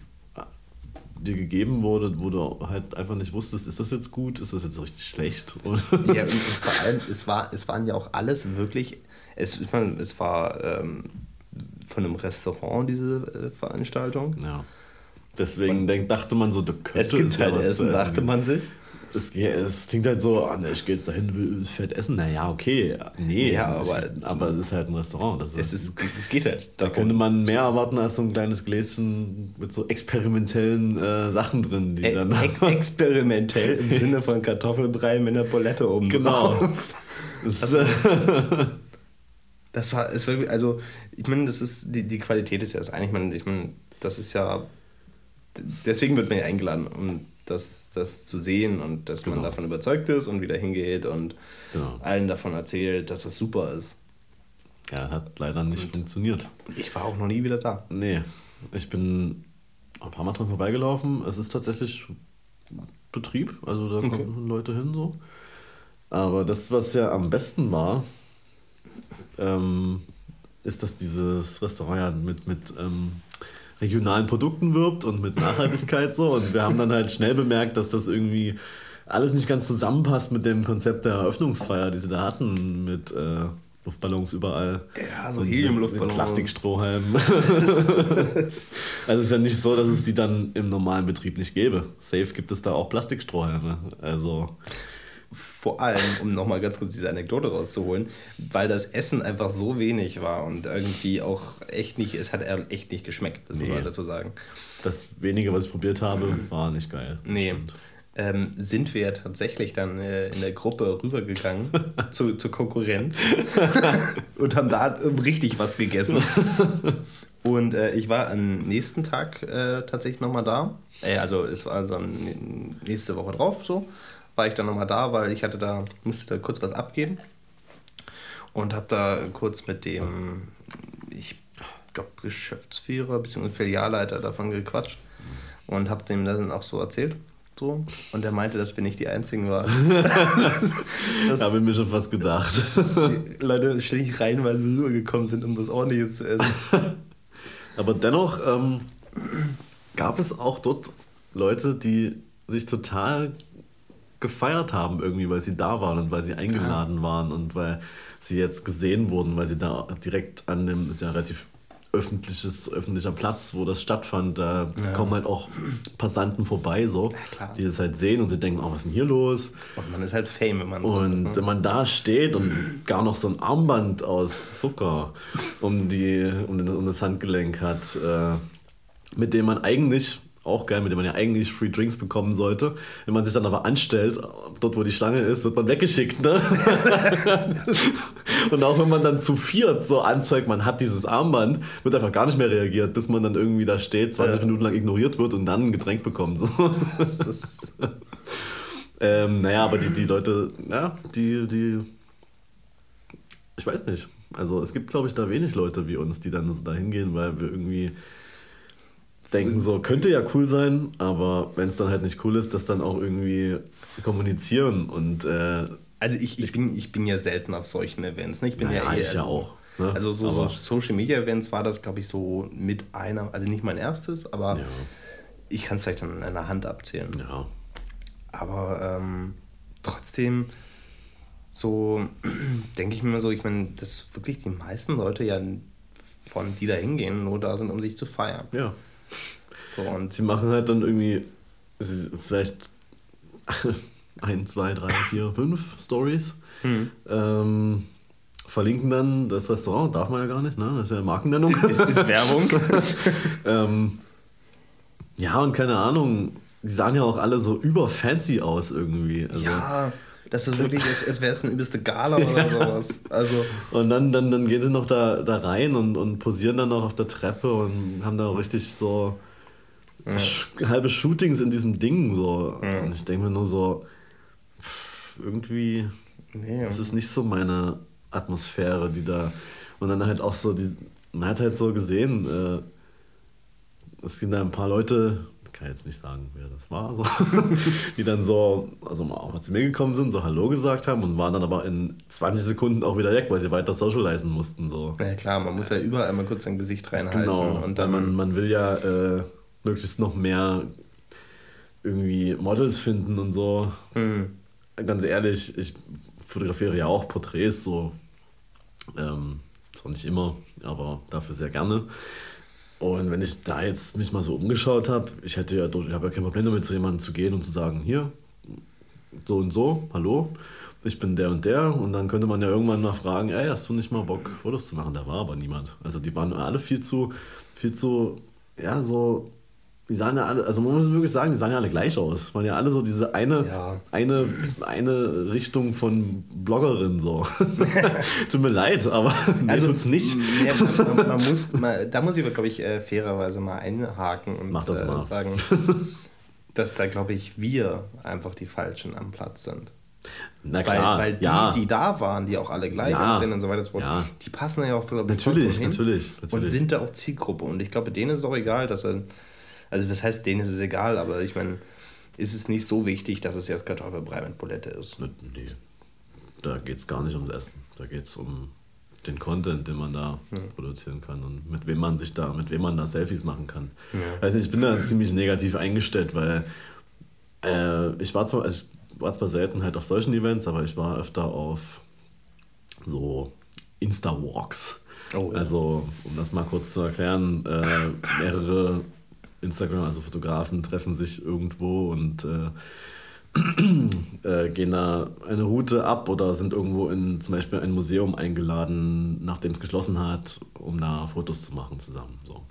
Speaker 3: dir gegeben wurde, wo du halt einfach nicht wusstest, ist das jetzt gut, ist das jetzt richtig schlecht?
Speaker 2: ja, und vor allem, es, war, es waren ja auch alles wirklich, es, ich meine, es war ähm, von einem Restaurant diese äh, Veranstaltung.
Speaker 3: Ja. Deswegen und dachte man so,
Speaker 2: es gibt halt Essen, dachte man sich
Speaker 3: es, es klingt halt so, ah, ne, ich gehe jetzt dahin, will fett essen. Naja, okay. Nee, ja, aber, aber es ist halt ein Restaurant. Das
Speaker 2: es, ist, es geht halt.
Speaker 3: Da könnte man mehr erwarten als so ein kleines Gläschen mit so experimentellen äh, Sachen drin. Die e dann
Speaker 2: ex experimentell im Sinne von Kartoffelbrei mit einer Polette oben Genau. also, das war, es war, also, ich meine, das ist, die, die Qualität ist ja das eigentlich, ich meine, ich meine, das ist ja, deswegen wird man ja eingeladen, um das, das zu sehen und dass genau. man davon überzeugt ist und wieder hingeht und genau. allen davon erzählt, dass das super ist.
Speaker 3: Ja, hat leider nicht und funktioniert.
Speaker 2: Ich war auch noch nie wieder da.
Speaker 3: Nee, ich bin ein paar Mal dran vorbeigelaufen. Es ist tatsächlich Betrieb, also da okay. kommen Leute hin so. Aber das, was ja am besten war, ähm, ist, dass dieses Restaurant ja mit, mit ähm, regionalen Produkten wirbt und mit Nachhaltigkeit so. Und wir haben dann halt schnell bemerkt, dass das irgendwie alles nicht ganz zusammenpasst mit dem Konzept der Eröffnungsfeier, die sie da hatten, mit äh, Luftballons überall.
Speaker 2: Ja, so Helium-Luftballons.
Speaker 3: Plastikstrohhalmen. also es ist ja nicht so, dass es die dann im normalen Betrieb nicht gäbe. Safe gibt es da auch Plastikstrohhalme. Also
Speaker 2: vor allem, um nochmal ganz kurz diese Anekdote rauszuholen, weil das Essen einfach so wenig war und irgendwie auch echt nicht, es hat echt nicht geschmeckt, das nee. muss man dazu sagen.
Speaker 3: Das wenige, was ich probiert habe, war nicht geil.
Speaker 2: Nee. Ähm, sind wir ja tatsächlich dann äh, in der Gruppe rübergegangen zu, zur Konkurrenz und haben da richtig was gegessen. Und äh, ich war am nächsten Tag äh, tatsächlich nochmal da. Äh, also es war also nächste Woche drauf so war ich dann nochmal da, weil ich hatte da, musste da kurz was abgeben und habe da kurz mit dem, ich glaube, Geschäftsführer bzw. Filialleiter davon gequatscht und habe dem dann auch so erzählt. So. Und er meinte, dass wir nicht die Einzigen waren.
Speaker 3: das habe ich mir schon fast gedacht.
Speaker 2: Leute ständig rein, weil sie rübergekommen sind, um was ordentliches zu essen.
Speaker 3: Aber dennoch ähm, gab es auch dort Leute, die sich total gefeiert haben irgendwie, weil sie da waren und weil sie eingeladen ja. waren und weil sie jetzt gesehen wurden, weil sie da direkt an dem, ist ja relativ öffentliches, öffentlicher Platz, wo das stattfand, da ja. kommen halt auch Passanten vorbei, so, ja, die das halt sehen und sie denken, oh, was ist denn hier los?
Speaker 2: Und man ist halt Fame, wenn man
Speaker 3: Und ist, ne? wenn man da steht und gar noch so ein Armband aus Zucker um, die, um, um das Handgelenk hat, äh, mit dem man eigentlich auch geil, mit dem man ja eigentlich Free Drinks bekommen sollte. Wenn man sich dann aber anstellt, dort wo die Schlange ist, wird man weggeschickt. Ne? und auch wenn man dann zu viert so anzeigt, man hat dieses Armband, wird einfach gar nicht mehr reagiert, bis man dann irgendwie da steht, 20 ja. Minuten lang ignoriert wird und dann ein Getränk bekommt. So. ähm, naja, aber die, die Leute, ja, die, die, ich weiß nicht. Also es gibt, glaube ich, da wenig Leute wie uns, die dann so dahin gehen, weil wir irgendwie denken, so könnte ja cool sein, aber wenn es dann halt nicht cool ist, das dann auch irgendwie kommunizieren und äh,
Speaker 2: also ich, ich, bin, ich bin ja selten auf solchen Events. Ne? Ich bin ja, ja,
Speaker 3: ja ich ja auch.
Speaker 2: Ne? Also so, so Social Media Events war das, glaube ich, so mit einer, also nicht mein erstes, aber ja. ich kann es vielleicht an einer Hand abzählen.
Speaker 3: Ja.
Speaker 2: Aber ähm, trotzdem, so denke ich mir immer so, ich meine, dass wirklich die meisten Leute ja von die da hingehen, nur da sind, um sich zu feiern.
Speaker 3: Ja. So, und sie machen halt dann irgendwie vielleicht ein, zwei, drei, vier, fünf Stories. Hm. Ähm, verlinken dann das Restaurant, darf man ja gar nicht, ne? Das ist ja Markennennung.
Speaker 2: Ist, ist Werbung.
Speaker 3: ähm, ja, und keine Ahnung, die sahen ja auch alle so überfancy aus irgendwie.
Speaker 2: Also, ja, das ist wirklich, als, als wäre es eine übelste Gala oder ja. sowas. Also.
Speaker 3: Und dann, dann, dann gehen sie noch da, da rein und, und posieren dann noch auf der Treppe und haben da richtig so ja. sch halbe Shootings in diesem Ding so. Ja. Und ich denke mir nur so, irgendwie, nee, das ist nicht so meine Atmosphäre, die da. Und dann halt auch so, die, man hat halt so gesehen, äh, es sind da ein paar Leute, kann jetzt nicht sagen, wer das war, so, die dann so, also auch mal zu mir gekommen sind, so Hallo gesagt haben und waren dann aber in 20 Sekunden auch wieder weg, weil sie weiter socialisen mussten. So.
Speaker 2: Ja klar, man muss ja überall mal kurz sein Gesicht reinhalten.
Speaker 3: Genau, und dann man, man will ja äh, möglichst noch mehr irgendwie Models finden und so. Mhm. Ganz ehrlich, ich fotografiere ja auch Porträts, so ähm, zwar nicht immer, aber dafür sehr gerne. Und wenn ich da jetzt mich mal so umgeschaut habe, ich hätte ja, ich habe ja kein Problem damit, zu jemandem zu gehen und zu sagen, hier, so und so, hallo, ich bin der und der. Und dann könnte man ja irgendwann mal fragen, ey, hast du nicht mal Bock, Fotos zu machen? Da war aber niemand. Also die waren alle viel zu, viel zu, ja, so die sahen ja alle, also man muss wirklich sagen, die sahen ja alle gleich aus. Waren ja alle so diese eine, ja. eine, eine Richtung von Bloggerin so. Tut mir leid, aber
Speaker 2: nee, also, tut's nicht. Nee, man, man, muss, man, da muss ich, glaube ich, äh, fairerweise mal einhaken und
Speaker 3: Mach das mal.
Speaker 2: Äh, sagen, dass da, glaube ich, wir einfach die Falschen am Platz sind.
Speaker 3: Na klar,
Speaker 2: weil, weil die,
Speaker 3: ja.
Speaker 2: die da waren, die auch alle gleich ja. sind und so weiter,
Speaker 3: ja.
Speaker 2: die passen ja auch
Speaker 3: natürlich, natürlich,
Speaker 2: natürlich. Und sind da auch Zielgruppe. Und ich glaube, denen ist es auch egal, dass er also was heißt, denen ist es egal, aber ich meine, ist es nicht so wichtig, dass es jetzt Kartoffelbrei mit Bulette ist.
Speaker 3: Nee, da geht es gar nicht ums Essen. Da geht es um den Content, den man da ja. produzieren kann und mit wem man sich da, mit wem man da Selfies machen kann. Ja. Nicht, ich bin da ziemlich negativ eingestellt, weil äh, ich war zwar, also ich war zwar selten halt auf solchen Events, aber ich war öfter auf so Insta-Walks. Oh, ja. Also, um das mal kurz zu erklären, äh, mehrere Instagram, also Fotografen treffen sich irgendwo und äh, äh, gehen da eine Route ab oder sind irgendwo in zum Beispiel ein Museum eingeladen, nachdem es geschlossen hat, um da Fotos zu machen zusammen. So.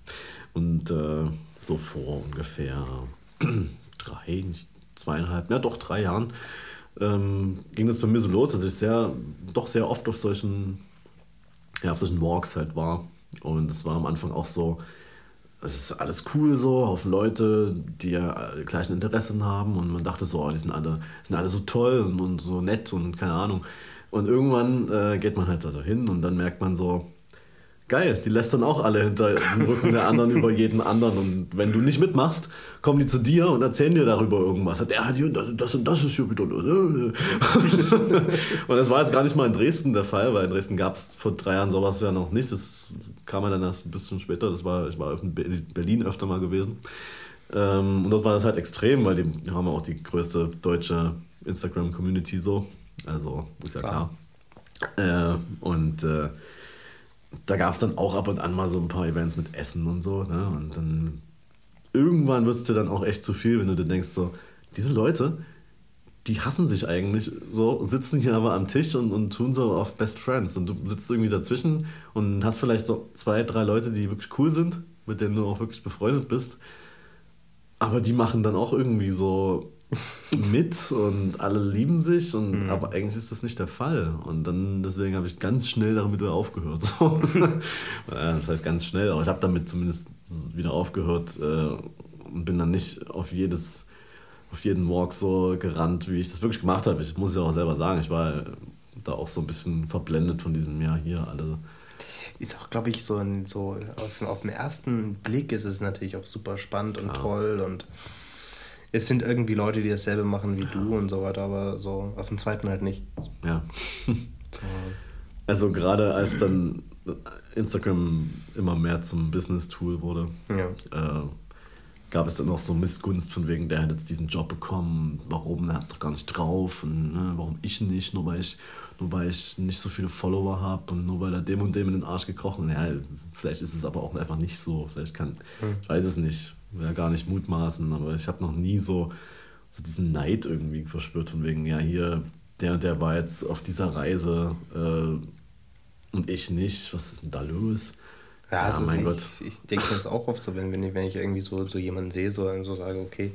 Speaker 3: Und äh, so vor ungefähr drei, zweieinhalb, ja doch drei Jahren ähm, ging das bei mir so los, dass ich sehr, doch sehr oft auf solchen, ja, auf solchen Walks halt war. Und es war am Anfang auch so, es ist alles cool so, Haufen Leute, die ja gleichen Interessen haben und man dachte so, oh, die sind alle, sind alle so toll und, und so nett und keine Ahnung. Und irgendwann äh, geht man halt also hin und dann merkt man so, Geil, die lässt dann auch alle hinter dem Rücken der anderen über jeden anderen. Und wenn du nicht mitmachst, kommen die zu dir und erzählen dir darüber irgendwas. Hat hier das, das und das ist hier wieder. und das war jetzt gar nicht mal in Dresden der Fall, weil in Dresden gab es vor drei Jahren sowas ja noch nicht. Das kam ja dann erst ein bisschen später. Das war, ich war in Berlin öfter mal gewesen. Ähm, und dort war das halt extrem, weil die haben ja auch die größte deutsche Instagram-Community so. Also ist ja klar. klar. Äh, und äh, da gab es dann auch ab und an mal so ein paar Events mit Essen und so. Ne? Und dann irgendwann wird es dir dann auch echt zu viel, wenn du dir denkst, so, diese Leute, die hassen sich eigentlich so, sitzen hier aber am Tisch und, und tun so auf Best Friends. Und du sitzt irgendwie dazwischen und hast vielleicht so zwei, drei Leute, die wirklich cool sind, mit denen du auch wirklich befreundet bist. Aber die machen dann auch irgendwie so mit und alle lieben sich, und, mhm. aber eigentlich ist das nicht der Fall. Und dann deswegen habe ich ganz schnell damit wieder aufgehört. So. das heißt ganz schnell, aber ich habe damit zumindest wieder aufgehört äh, und bin dann nicht auf jedes auf jeden Walk so gerannt, wie ich das wirklich gemacht habe. Ich muss ja auch selber sagen, ich war da auch so ein bisschen verblendet von diesem, ja, hier alle.
Speaker 2: Ist auch, glaube ich, so, ein, so auf, auf den ersten Blick ist es natürlich auch super spannend und toll und es sind irgendwie Leute, die dasselbe machen wie ja. du und so weiter, aber so auf den zweiten halt nicht. Ja.
Speaker 3: Also gerade als dann Instagram immer mehr zum Business-Tool wurde, ja. äh, gab es dann auch so Missgunst von wegen, der hat jetzt diesen Job bekommen, warum, der hat es doch gar nicht drauf und ne, warum ich nicht, nur weil ich, nur weil ich nicht so viele Follower habe und nur weil er dem und dem in den Arsch gekrochen. Ja, vielleicht ist es aber auch einfach nicht so, vielleicht kann, hm. ich weiß es nicht, will ja gar nicht mutmaßen, aber ich habe noch nie so, so diesen Neid irgendwie verspürt von wegen, ja hier, der der war jetzt auf dieser Reise äh, und ich nicht, was ist denn da los? Ja,
Speaker 2: ja mein Gott. Ich, ich denke das auch oft so, wenn, wenn, ich, wenn ich irgendwie so, so jemanden sehe, so, so sage, okay,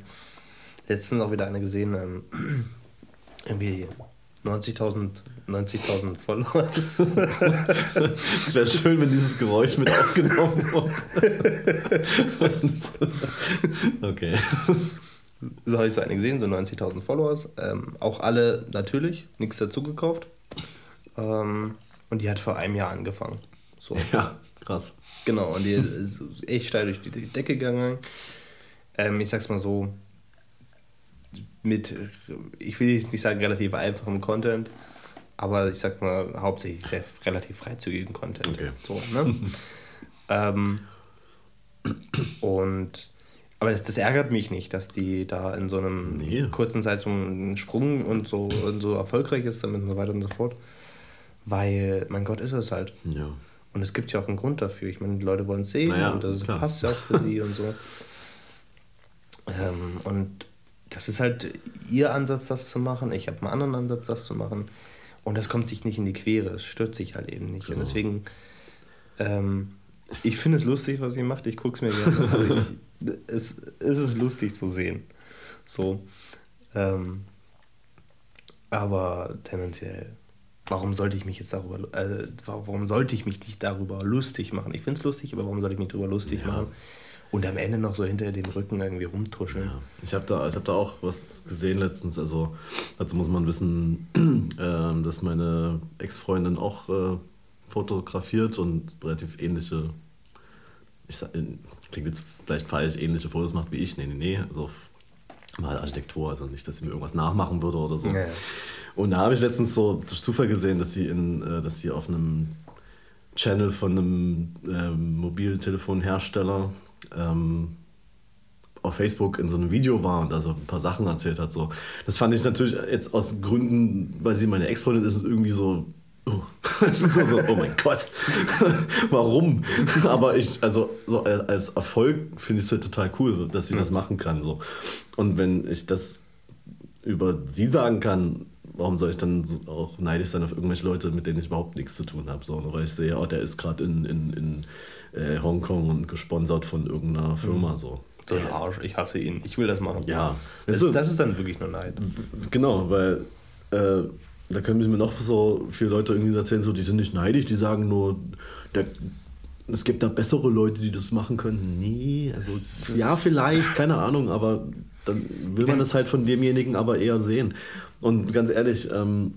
Speaker 2: letztens auch wieder eine gesehen, ähm, irgendwie 90.000 90 Follower. es
Speaker 3: wäre schön, wenn dieses Geräusch mit aufgenommen wird.
Speaker 2: okay. So habe ich so eine gesehen, so 90.000 Followers. Ähm, auch alle natürlich, nichts dazu gekauft. Ähm, und die hat vor einem Jahr angefangen. So. Ja, krass. Genau, und die ist echt steil durch die Decke gegangen. Ähm, ich sag's mal so, mit, ich will jetzt nicht sagen relativ einfachem Content, aber ich sag mal hauptsächlich sehr relativ freizügigen Content. Okay. So, ne? ähm, und aber das, das, ärgert mich nicht, dass die da in so einem nee. kurzen Zeitraum einen Sprung und so, und so erfolgreich ist damit und so weiter und so fort. Weil, mein Gott, ist es halt. Ja. Und es gibt ja auch einen Grund dafür. Ich meine, die Leute wollen es sehen naja, und das klar. passt ja auch für sie und so. Ähm, und das ist halt ihr Ansatz, das zu machen. Ich habe einen anderen Ansatz, das zu machen. Und das kommt sich nicht in die Quere. Es stört sich halt eben nicht. Genau. Und deswegen, ähm, ich finde es lustig, was sie macht. Ich gucke es mir gerne an. Also es, es ist lustig zu sehen. So. Ähm, aber tendenziell warum sollte ich mich jetzt darüber, äh, warum sollte ich mich nicht darüber lustig machen? Ich finde es lustig, aber warum sollte ich mich darüber lustig ja. machen? Und am Ende noch so hinter dem Rücken irgendwie rumtuscheln. Ja.
Speaker 3: Ich habe da, hab da auch was gesehen letztens. Also dazu muss man wissen, äh, dass meine Ex-Freundin auch äh, fotografiert und relativ ähnliche, ich sag, klingt jetzt vielleicht falsch, ähnliche Fotos macht wie ich. Nee, nee, nee. Also mal Architektur, also nicht, dass sie mir irgendwas nachmachen würde oder so. Ja. Und da habe ich letztens so durch Zufall gesehen, dass sie, in, äh, dass sie auf einem Channel von einem ähm, Mobiltelefonhersteller ähm, auf Facebook in so einem Video war und also ein paar Sachen erzählt hat. So. Das fand ich natürlich jetzt aus Gründen, weil sie meine Ex-Freundin ist, irgendwie so. Oh, so, so, oh mein Gott, warum? Aber ich, also so als Erfolg finde ich es halt total cool, dass sie das machen kann. So. Und wenn ich das über sie sagen kann, warum soll ich dann auch neidisch sein auf irgendwelche Leute, mit denen ich überhaupt nichts zu tun habe? So, weil ich sehe, oh, der ist gerade in, in, in äh, Hongkong und gesponsert von irgendeiner Firma. Mhm. So.
Speaker 2: so ein Arsch, ich hasse ihn, ich will das machen. Ja. Das, das ist dann wirklich nur Neid.
Speaker 3: Genau, weil äh, da können mir noch so viele Leute irgendwie erzählen, so, die sind nicht neidisch, die sagen nur, der, es gibt da bessere Leute, die das machen können. Nee, also ja, vielleicht, keine Ahnung, aber dann will man es halt von demjenigen aber eher sehen. Und ganz ehrlich, ähm,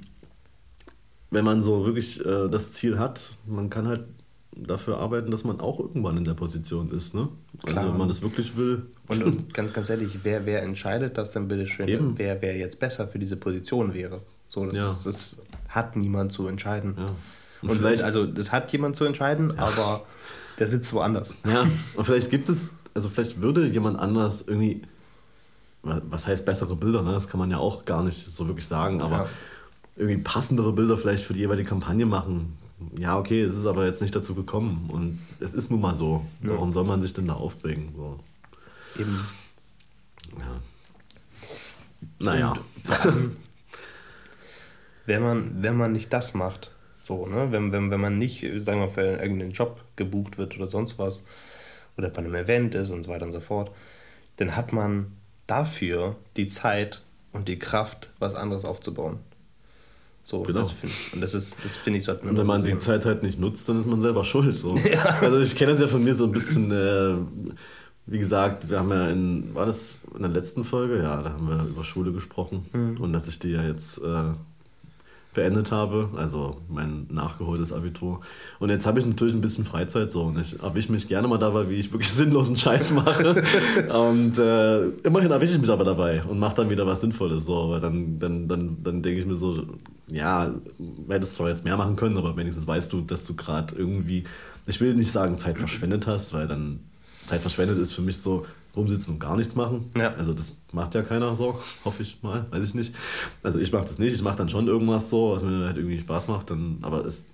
Speaker 3: wenn man so wirklich äh, das Ziel hat, man kann halt dafür arbeiten, dass man auch irgendwann in der Position ist. Ne? Also wenn man das wirklich will.
Speaker 2: Und, und ganz, ganz ehrlich, wer, wer entscheidet das denn bitte schön, wer, wer jetzt besser für diese Position wäre? So, das, ja. ist, das hat niemand zu entscheiden. Ja. Und, und vielleicht, also das hat jemand zu entscheiden, ja. aber der sitzt woanders.
Speaker 3: Ja, und vielleicht gibt es, also vielleicht würde jemand anders irgendwie was heißt bessere Bilder, ne? das kann man ja auch gar nicht so wirklich sagen, aber ja. irgendwie passendere Bilder vielleicht für die jeweilige Kampagne machen. Ja, okay, es ist aber jetzt nicht dazu gekommen und es ist nun mal so. Ja. Warum soll man sich denn da aufbringen? So. Eben.
Speaker 2: Ja. Naja. allem, wenn man, wenn man nicht das macht, so, ne? wenn, wenn, wenn man nicht, sagen wir, für irgendeinen Job gebucht wird oder sonst was, oder bei einem Event ist und so weiter und so fort, dann hat man dafür die Zeit und die Kraft, was anderes aufzubauen. So, genau. das find, und das ist, das finde ich,
Speaker 3: sollte man Und wenn man so die Zeit halt nicht nutzt, dann ist man selber schuld. So. Ja. Also ich kenne das ja von mir so ein bisschen, äh, wie gesagt, wir haben ja in, war das in der letzten Folge? Ja, da haben wir über Schule gesprochen. Mhm. Und dass ich die ja jetzt äh, beendet habe, also mein nachgeholtes Abitur. Und jetzt habe ich natürlich ein bisschen Freizeit so und ich erwische mich gerne mal dabei, wie ich wirklich sinnlosen Scheiß mache. und äh, immerhin erwische ich mich aber dabei und mache dann wieder was Sinnvolles. So, weil dann, dann, dann, dann denke ich mir so, ja, hättest zwar jetzt mehr machen können, aber wenigstens weißt du, dass du gerade irgendwie, ich will nicht sagen Zeit verschwendet hast, weil dann Zeit verschwendet ist für mich so, rumsitzen und gar nichts machen. Ja. Also das macht ja keiner so, hoffe ich mal, weiß ich nicht. Also ich mache das nicht, ich mache dann schon irgendwas so, was mir halt irgendwie Spaß macht, dann, aber es,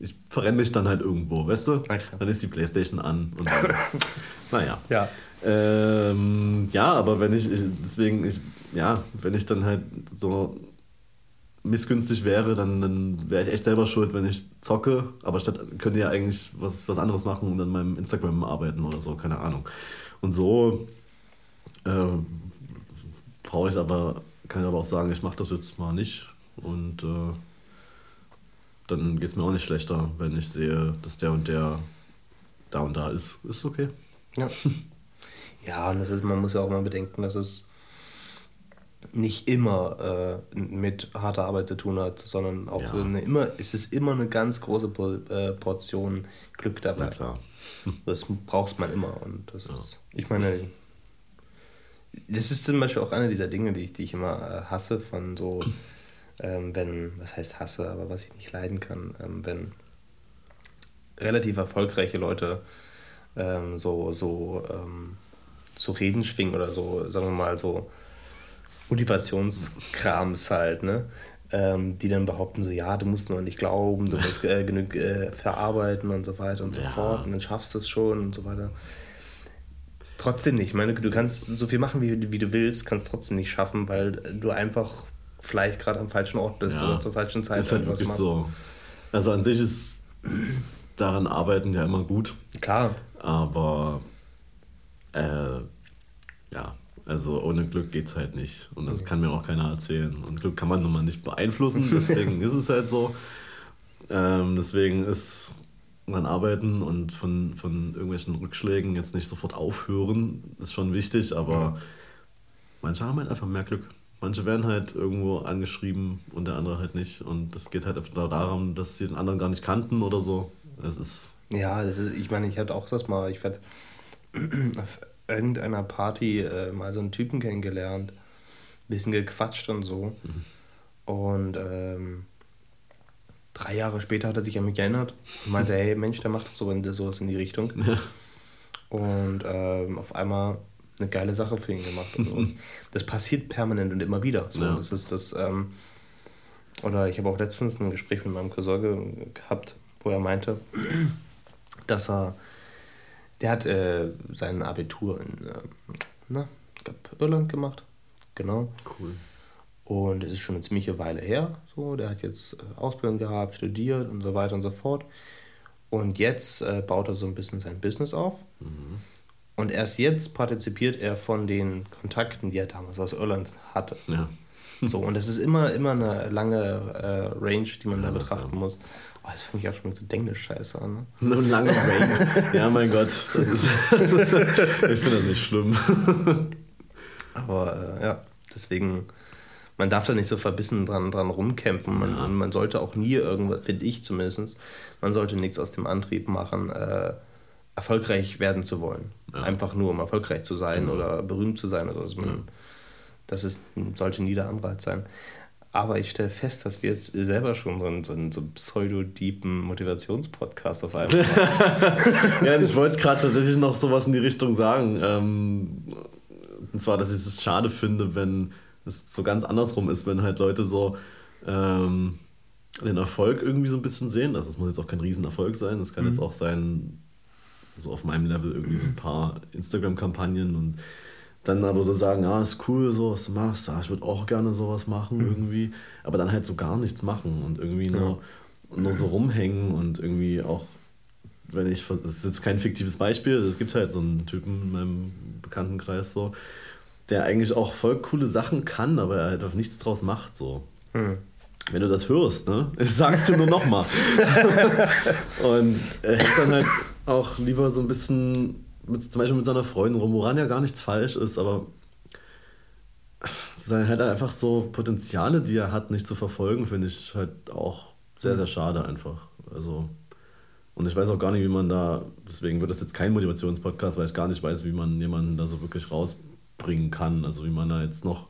Speaker 3: ich verrenne mich dann halt irgendwo, weißt du? Okay. Dann ist die Playstation an und dann, naja. Ja. Ähm, ja, aber wenn ich, ich, deswegen, ich, ja, wenn ich dann halt so missgünstig wäre, dann, dann wäre ich echt selber schuld, wenn ich zocke, aber statt könnte ja eigentlich was, was anderes machen und an meinem Instagram arbeiten oder so, keine Ahnung. Und so äh, brauche ich aber, kann ich aber auch sagen, ich mache das jetzt mal nicht. Und äh, dann geht es mir auch nicht schlechter, wenn ich sehe, dass der und der da und da ist. Ist okay.
Speaker 2: Ja. Ja, und das ist, man muss ja auch mal bedenken, dass es nicht immer äh, mit harter Arbeit zu tun hat, sondern auch ja. eine, immer, es ist immer eine ganz große äh, Portion Glück dabei. Ja. Das braucht man immer. Und das ja. ist, ich meine, das ist zum Beispiel auch eine dieser Dinge, die ich, die ich immer äh, hasse, von so, ähm, wenn, was heißt hasse, aber was ich nicht leiden kann, ähm, wenn relativ erfolgreiche Leute ähm, so, so, ähm, so Reden schwingen oder so, sagen wir mal, so Motivationskrams halt, ne? ähm, die dann behaupten so, ja, du musst nur nicht glauben, du musst äh, genug äh, verarbeiten und so weiter und so ja. fort und dann schaffst du es schon und so weiter. Trotzdem nicht. Ich meine, du kannst so viel machen, wie, wie du willst, kannst trotzdem nicht schaffen, weil du einfach vielleicht gerade am falschen Ort bist ja. oder zur falschen Zeit ist halt
Speaker 3: was machst. So. Also an sich ist daran arbeiten ja immer gut. Klar. Aber äh, ja, also ohne Glück geht es halt nicht. Und das kann mir auch keiner erzählen. Und Glück kann man nun mal nicht beeinflussen, deswegen ist es halt so. Ähm, deswegen ist dran arbeiten und von, von irgendwelchen Rückschlägen jetzt nicht sofort aufhören, ist schon wichtig, aber ja. manche haben halt einfach mehr Glück. Manche werden halt irgendwo angeschrieben und der andere halt nicht. Und das geht halt darum, dass sie den anderen gar nicht kannten oder so. Das ist.
Speaker 2: Ja, das ist, ich meine, ich hatte auch das mal, ich werde irgendeiner Party äh, mal so einen Typen kennengelernt, bisschen gequatscht und so. Mhm. Und ähm, drei Jahre später hat er sich an mich erinnert und meinte, hey Mensch, der macht so sowas in die Richtung. Ja. Und ähm, auf einmal eine geile Sache für ihn gemacht. Und sowas. das passiert permanent und immer wieder. So, ja. Das ist das, ähm, oder ich habe auch letztens ein Gespräch mit meinem Cousin gehabt, wo er meinte, dass er der hat äh, sein Abitur in äh, na, ich glaub, Irland gemacht. Genau. Cool. Und es ist schon eine ziemliche Weile her. So, der hat jetzt äh, Ausbildung gehabt, studiert und so weiter und so fort. Und jetzt äh, baut er so ein bisschen sein Business auf. Mhm. Und erst jetzt partizipiert er von den Kontakten, die er damals aus Irland hatte. Ja. So, und das ist immer, immer eine lange äh, Range, die man ja, da betrachten ja. muss. Oh, das finde ich auch schon mit so Denglisch-Scheiße an. Ne? Eine lange
Speaker 3: Range. ja, mein Gott. Das ist, das ist, ich finde das nicht schlimm.
Speaker 2: Aber äh, ja, deswegen, man darf da nicht so verbissen dran, dran rumkämpfen. Man, ja. man sollte auch nie irgendwas, finde ich zumindest, man sollte nichts aus dem Antrieb machen, äh, erfolgreich werden zu wollen. Ja. Einfach nur, um erfolgreich zu sein mhm. oder berühmt zu sein. Oder so. Man, das ist, sollte nie der Anreiz sein. Aber ich stelle fest, dass wir jetzt selber schon so einen, so einen, so pseudo-deepen Motivationspodcast auf einmal
Speaker 3: haben. ja, ich wollte gerade tatsächlich noch sowas in die Richtung sagen. Ähm, und zwar, dass ich es schade finde, wenn es so ganz andersrum ist, wenn halt Leute so ähm, den Erfolg irgendwie so ein bisschen sehen. Also es muss jetzt auch kein Riesenerfolg sein. Es kann mhm. jetzt auch sein, so auf meinem Level irgendwie so ein paar Instagram-Kampagnen und dann aber so sagen, ja, ist cool, so was du machst, ja, ich würde auch gerne sowas machen mhm. irgendwie, aber dann halt so gar nichts machen und irgendwie nur, ja. nur so rumhängen und irgendwie auch, wenn ich, das ist jetzt kein fiktives Beispiel, es gibt halt so einen Typen in meinem Bekanntenkreis so, der eigentlich auch voll coole Sachen kann, aber er halt auch nichts draus macht so. Mhm. Wenn du das hörst, ne? Ich sag's dir nur nochmal. und er hätte dann halt auch lieber so ein bisschen mit, zum Beispiel mit seiner Freundin rum, woran ja gar nichts falsch ist, aber sein halt einfach so Potenziale, die er hat, nicht zu verfolgen, finde ich halt auch sehr, sehr schade einfach. Also, und ich weiß auch gar nicht, wie man da, deswegen wird das jetzt kein Motivationspodcast, weil ich gar nicht weiß, wie man jemanden da so wirklich rausbringen kann. Also wie man da jetzt noch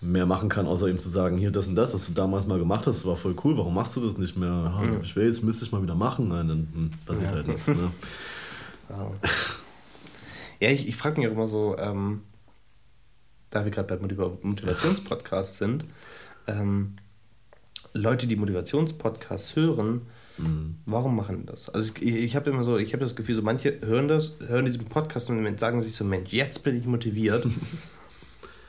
Speaker 3: mehr machen kann, außer ihm zu sagen, hier, das und das, was du damals mal gemacht hast, war voll cool, warum machst du das nicht mehr? Ja, ich will, jetzt müsste ich mal wieder machen. Nein, dann hm, passiert ja. halt nichts. Ne?
Speaker 2: Ja, ich, ich frage mich auch immer so, ähm, da wir gerade bei Motivationspodcasts sind, ähm, Leute, die Motivationspodcasts hören, mhm. warum machen die das? Also ich, ich habe immer so, ich habe das Gefühl, so manche hören das, hören diesen Podcast und sagen sich so, Mensch, jetzt bin ich motiviert.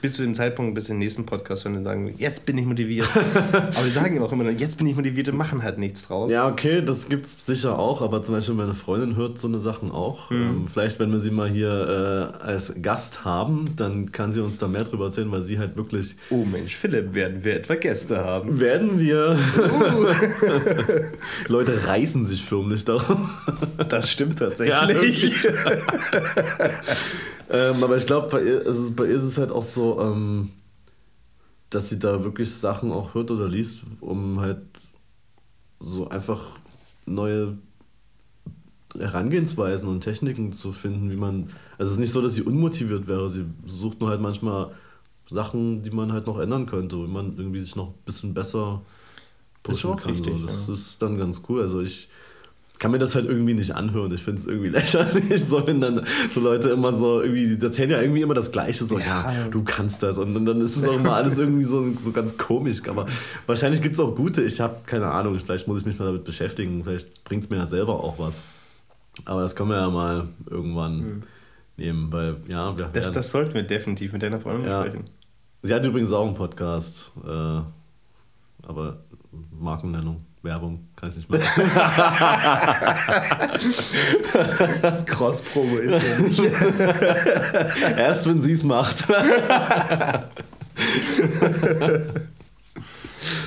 Speaker 2: bis zu dem Zeitpunkt, bis in den nächsten Podcast hören und sagen, jetzt bin ich motiviert. aber die sagen auch immer, jetzt bin ich motiviert und machen halt nichts draus.
Speaker 3: Ja, okay, das gibt es sicher auch, aber zum Beispiel meine Freundin hört so eine Sachen auch. Mhm. Ähm, vielleicht, wenn wir sie mal hier äh, als Gast haben, dann kann sie uns da mehr drüber erzählen, weil sie halt wirklich.
Speaker 2: Oh Mensch, Philipp, werden wir etwa Gäste haben?
Speaker 3: Werden wir. Uh. Leute reißen sich förmlich darum.
Speaker 2: Das stimmt tatsächlich. Ja,
Speaker 3: ähm, aber ich glaube, bei, ihr, also bei ihr ist es halt auch so, ähm, dass sie da wirklich Sachen auch hört oder liest, um halt so einfach neue Herangehensweisen und Techniken zu finden, wie man. Also es ist nicht so, dass sie unmotiviert wäre, sie sucht nur halt manchmal Sachen, die man halt noch ändern könnte, wie man irgendwie sich noch ein bisschen besser pushen kann. Richtig, so. Das ja. ist dann ganz cool. Also ich kann mir das halt irgendwie nicht anhören. Ich finde es irgendwie lächerlich, so wenn dann so Leute immer so irgendwie, die erzählen ja irgendwie immer das Gleiche, so, ja, ja du kannst das. Und dann ist es auch immer alles irgendwie so, so ganz komisch. Aber wahrscheinlich gibt es auch gute, ich habe keine Ahnung, vielleicht muss ich mich mal damit beschäftigen, vielleicht bringt es mir ja selber auch was. Aber das können wir ja mal irgendwann mhm. nehmen, weil, ja,
Speaker 2: wir das, das sollten wir definitiv mit deiner Freundin ja. besprechen.
Speaker 3: Sie hat übrigens auch einen Podcast, äh, aber Markennennung. Werbung, kann ich nicht machen.
Speaker 2: Crossprobe ist ja nicht.
Speaker 3: Erst wenn sie es macht.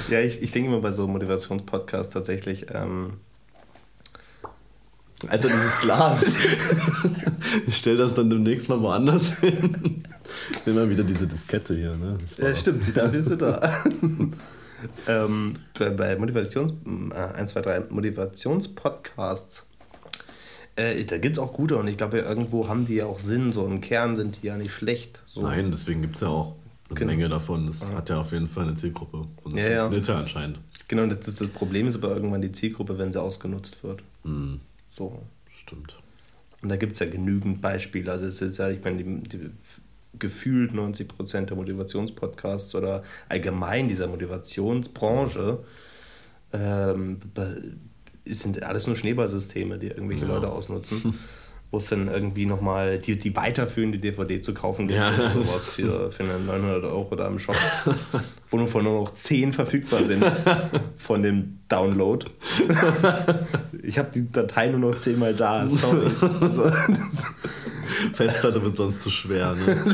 Speaker 2: ja, ich, ich denke immer bei so Motivationspodcasts tatsächlich. Ähm
Speaker 3: Alter, dieses Glas. ich stelle das dann demnächst mal woanders hin. Immer wieder diese Diskette hier. Ne?
Speaker 2: Ja, stimmt, dafür ist sie da ähm, bei, bei Motivations, äh, 1, 2, 3 Motivationspodcasts, äh, da gibt es auch gute und ich glaube, irgendwo haben die ja auch Sinn. So im Kern sind die ja nicht schlecht. So.
Speaker 3: Nein, deswegen gibt es ja auch eine genau. Menge davon. Das Aha. hat ja auf jeden Fall eine Zielgruppe. Und das
Speaker 2: ja,
Speaker 3: funktioniert ja. ja anscheinend.
Speaker 2: Genau, das, das, das Problem ist aber irgendwann die Zielgruppe, wenn sie ausgenutzt wird.
Speaker 3: Mhm. So. Stimmt.
Speaker 2: Und da gibt es ja genügend Beispiele. Also es ist ja, ich meine, die, die gefühlt 90 Prozent der Motivationspodcasts oder allgemein dieser Motivationsbranche ähm, sind alles nur Schneeballsysteme, die irgendwelche ja. Leute ausnutzen. wo es dann irgendwie nochmal die, die weiterführende DVD zu kaufen gibt ja. oder sowas für, für eine 900 Euro da im Shop, wo nur von nur noch 10 verfügbar sind von dem Download. ich habe die Datei nur noch 10 mal da, sorry.
Speaker 3: Festplatte wird sonst zu schwer, ne?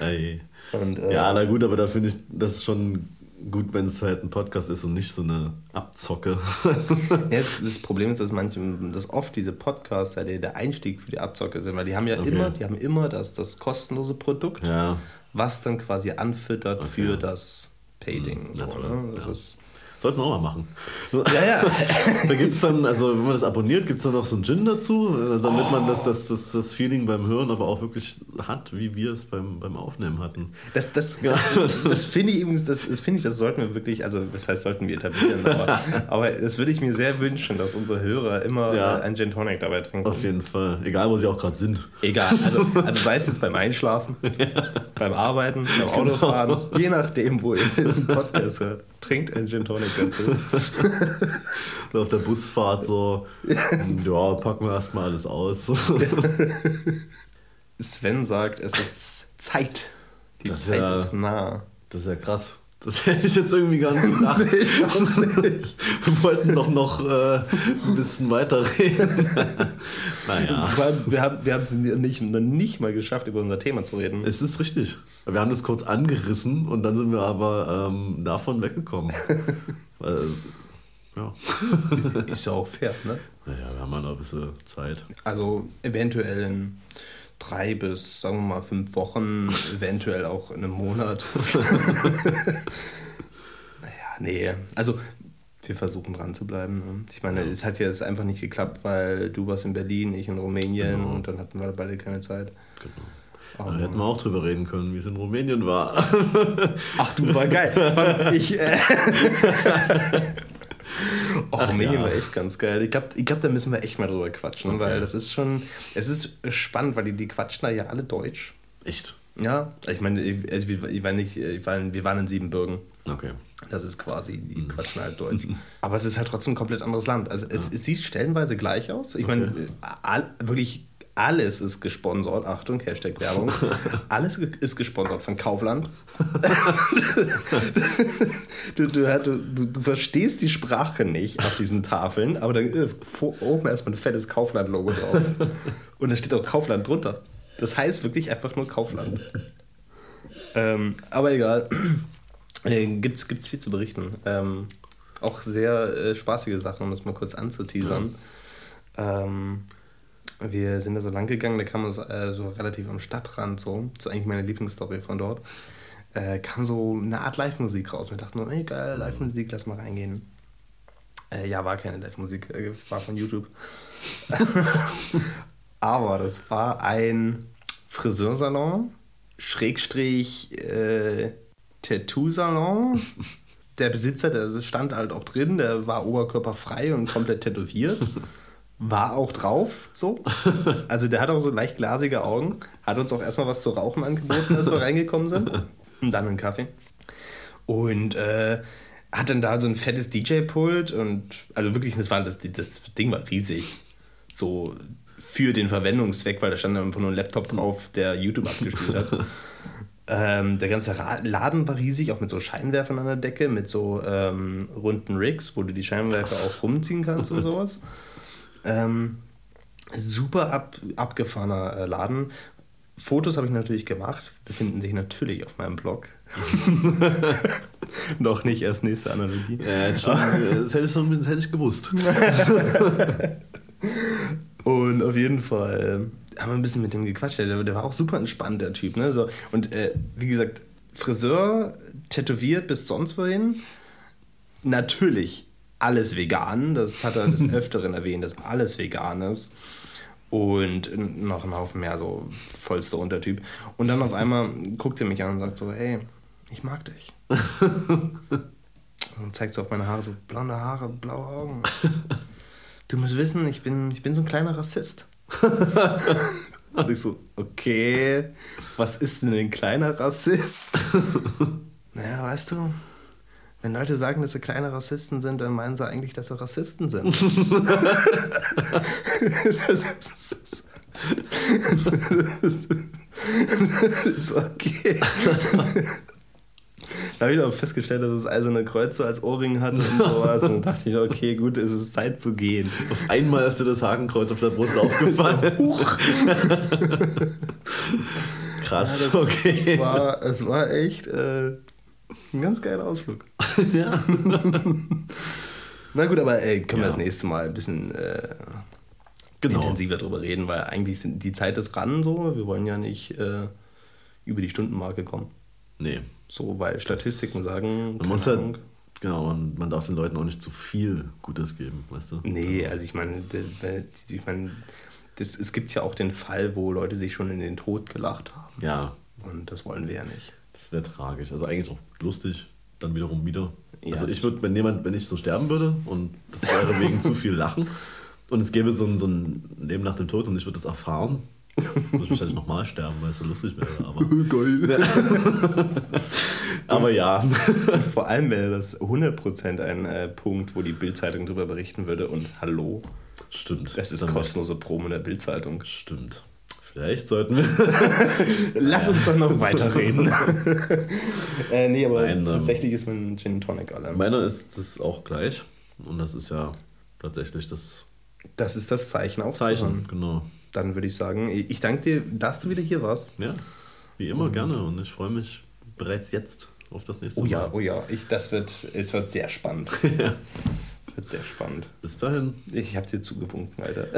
Speaker 3: Und, äh, ja, na gut, aber da finde ich das schon gut, wenn es halt ein Podcast ist und nicht so eine Abzocke.
Speaker 2: ja, das, Problem ist, dass manche, dass oft diese Podcasts ja der, der Einstieg für die Abzocke sind, weil die haben ja okay. immer, die haben immer das, das kostenlose Produkt,
Speaker 3: ja.
Speaker 2: was dann quasi anfüttert okay. für das Payding. Hm, so, ne? Das
Speaker 3: ja. ist Sollten wir auch mal machen. Ja, ja. da gibt es dann, also wenn man das abonniert, gibt es dann noch so einen Gin dazu, äh, damit oh. man das, das, das, das Feeling beim Hören aber auch wirklich hat, wie wir es beim, beim Aufnehmen hatten.
Speaker 2: Das, das, das, das finde ich übrigens, das, das finde ich, das sollten wir wirklich, also das heißt, sollten wir etablieren, aber, aber das würde ich mir sehr wünschen, dass unsere Hörer immer ja. ein Gin Tonic dabei trinken.
Speaker 3: Auf jeden Fall. Egal, wo sie auch gerade sind.
Speaker 2: Egal. Also, also sei es jetzt beim Einschlafen, ja. beim Arbeiten, beim genau. Autofahren, genau. je nachdem, wo ihr diesen Podcast hört trinkt ein Gin Tonic dazu.
Speaker 3: auf der Busfahrt so, ja, packen wir erstmal alles aus.
Speaker 2: Sven sagt, es ist Zeit. Die das Zeit ja, ist nah.
Speaker 3: Das ist ja krass. Das hätte ich jetzt irgendwie gar nicht gedacht. nee, nicht. Wir wollten doch noch äh, ein bisschen weiterreden.
Speaker 2: naja. Wir haben, wir haben es nicht, noch nicht mal geschafft, über unser Thema zu reden.
Speaker 3: Es ist richtig. Wir haben das kurz angerissen und dann sind wir aber ähm, davon weggekommen. Weil, ja.
Speaker 2: ist ja auch fair, ne?
Speaker 3: Naja, wir haben ja noch ein bisschen Zeit.
Speaker 2: Also eventuell in drei bis, sagen wir mal, fünf Wochen, eventuell auch in einem Monat. naja, nee. Also wir versuchen dran zu bleiben. Ne? Ich meine, ja. es hat jetzt einfach nicht geklappt, weil du warst in Berlin, ich in Rumänien genau. und dann hatten wir beide keine Zeit. Genau.
Speaker 3: Da hätten wir auch drüber reden können, wie es in Rumänien war.
Speaker 2: Ach du, war geil. Ich, äh oh, Ach, Rumänien ja. war echt ganz geil. Ich glaube, ich glaub, da müssen wir echt mal drüber quatschen, okay. weil das ist schon, es ist spannend, weil die, die quatschen da ja alle Deutsch.
Speaker 3: Echt?
Speaker 2: Ja, ich meine, ich, also ich war nicht, ich war, wir waren in Siebenbürgen.
Speaker 3: Okay.
Speaker 2: Das ist quasi, die mhm. quatschen halt Deutsch. Aber es ist halt trotzdem ein komplett anderes Land. Also es, ja. es sieht stellenweise gleich aus. Ich okay. meine, all, wirklich alles ist gesponsert. Achtung, Hashtag Werbung. Alles ist gesponsert von Kaufland. du, du, du, du, verstehst die Sprache nicht auf diesen Tafeln, aber da äh, oben erstmal ein fettes Kaufland-Logo drauf. Und da steht auch Kaufland drunter. Das heißt wirklich einfach nur Kaufland. ähm, aber egal. Äh, gibt's, gibt's viel zu berichten. Ähm, auch sehr äh, spaßige Sachen, um das mal kurz anzuteasern. Ja. Ähm, wir sind da so lang gegangen, da kam uns äh, so relativ am Stadtrand so, das ist eigentlich meine Lieblingsstory von dort, äh, kam so eine Art Live-Musik raus. Wir dachten, ey geil, Live-Musik, lass mal reingehen. Äh, ja, war keine Live-Musik, äh, war von YouTube. Aber das war ein Friseursalon, Schrägstrich äh, Tattoo-Salon. Der Besitzer, der stand halt auch drin, der war oberkörperfrei und komplett tätowiert. War auch drauf, so. Also der hat auch so leicht glasige Augen. Hat uns auch erstmal was zu rauchen angeboten, als wir reingekommen sind. Und dann einen Kaffee. Und äh, hat dann da so ein fettes DJ-Pult und also wirklich, das, war, das, das Ding war riesig. So für den Verwendungszweck, weil da stand einfach nur ein Laptop drauf, der YouTube abgespielt hat. Ähm, der ganze Laden war riesig, auch mit so Scheinwerfern an der Decke, mit so ähm, runden Rigs, wo du die Scheinwerfer auch rumziehen kannst und sowas. Ähm, super ab, abgefahrener äh, Laden. Fotos habe ich natürlich gemacht, befinden sich natürlich auf meinem Blog. Noch nicht erst nächste Analogie.
Speaker 3: Ja, schon, das, hätte ich schon, das hätte ich gewusst.
Speaker 2: und auf jeden Fall haben wir ein bisschen mit dem gequatscht. Der, der war auch super entspannt, der Typ. Ne? So, und äh, wie gesagt, Friseur, tätowiert bis sonst wohin. Natürlich alles vegan. Das hat er des Öfteren erwähnt, dass alles vegan ist. Und noch ein Haufen mehr, so vollster Untertyp. Und dann auf einmal guckt er mich an und sagt so, hey, ich mag dich. und zeigt so auf meine Haare, so blonde Haare, blaue Augen. Du musst wissen, ich bin, ich bin so ein kleiner Rassist. Und ich so, okay, was ist denn ein kleiner Rassist? naja, weißt du, wenn Leute sagen, dass sie kleine Rassisten sind, dann meinen sie eigentlich, dass sie Rassisten sind. das ist, das ist okay. Da habe ich auch festgestellt, dass es eiserne Kreuze als Ohrring hat und sowas. Und dann dachte ich, okay, gut, es ist Zeit zu gehen.
Speaker 3: Auf einmal hast du das Hakenkreuz auf der Brust aufgefallen. Huch!
Speaker 2: Krass, ja, das, okay. Es war, es war echt äh, ein ganz geiler Ausflug. ja. Na gut, aber ey, können ja. wir das nächste Mal ein bisschen äh, genau. intensiver drüber reden, weil eigentlich sind die Zeit ist ran so. Wir wollen ja nicht äh, über die Stundenmarke kommen.
Speaker 3: Nee.
Speaker 2: So, weil Statistiken sagen.
Speaker 3: Man muss halt, genau, man, man darf den Leuten auch nicht zu viel Gutes geben, weißt du?
Speaker 2: Nee, also ich meine, ich meine, das, es gibt ja auch den Fall, wo Leute sich schon in den Tod gelacht haben.
Speaker 3: Ja.
Speaker 2: Und das wollen wir ja nicht.
Speaker 3: Das wäre tragisch. Also eigentlich auch lustig, dann wiederum wieder. Ja, also ich würde, wenn jemand, wenn ich so sterben würde und das wäre wegen zu viel Lachen und es gäbe so ein, so ein Leben nach dem Tod und ich würde das erfahren, muss ich wahrscheinlich nochmal sterben, weil es so lustig wäre. Aber, Geil. aber ja.
Speaker 2: Und vor allem wäre das 100% ein äh, Punkt, wo die Bildzeitung darüber berichten würde. Und hallo.
Speaker 3: Stimmt.
Speaker 2: Es ist kostenlose Promo der Bildzeitung.
Speaker 3: Stimmt. Vielleicht sollten wir.
Speaker 2: Lass uns doch noch weiterreden. äh, nee, aber Nein, ähm, tatsächlich ist mein Gin Tonic alle.
Speaker 3: Meiner ist das auch gleich. Und das ist ja tatsächlich das.
Speaker 2: Das ist das Zeichen auf
Speaker 3: Zeichen, genau
Speaker 2: dann würde ich sagen, ich danke dir, dass du wieder hier warst.
Speaker 3: Ja, wie immer und gerne und ich freue mich bereits jetzt auf das nächste
Speaker 2: oh ja, Mal. Oh ja, ich, das wird, es wird sehr spannend. ja. Wird sehr spannend.
Speaker 3: Bis dahin.
Speaker 2: Ich habe dir zugewunken, Alter.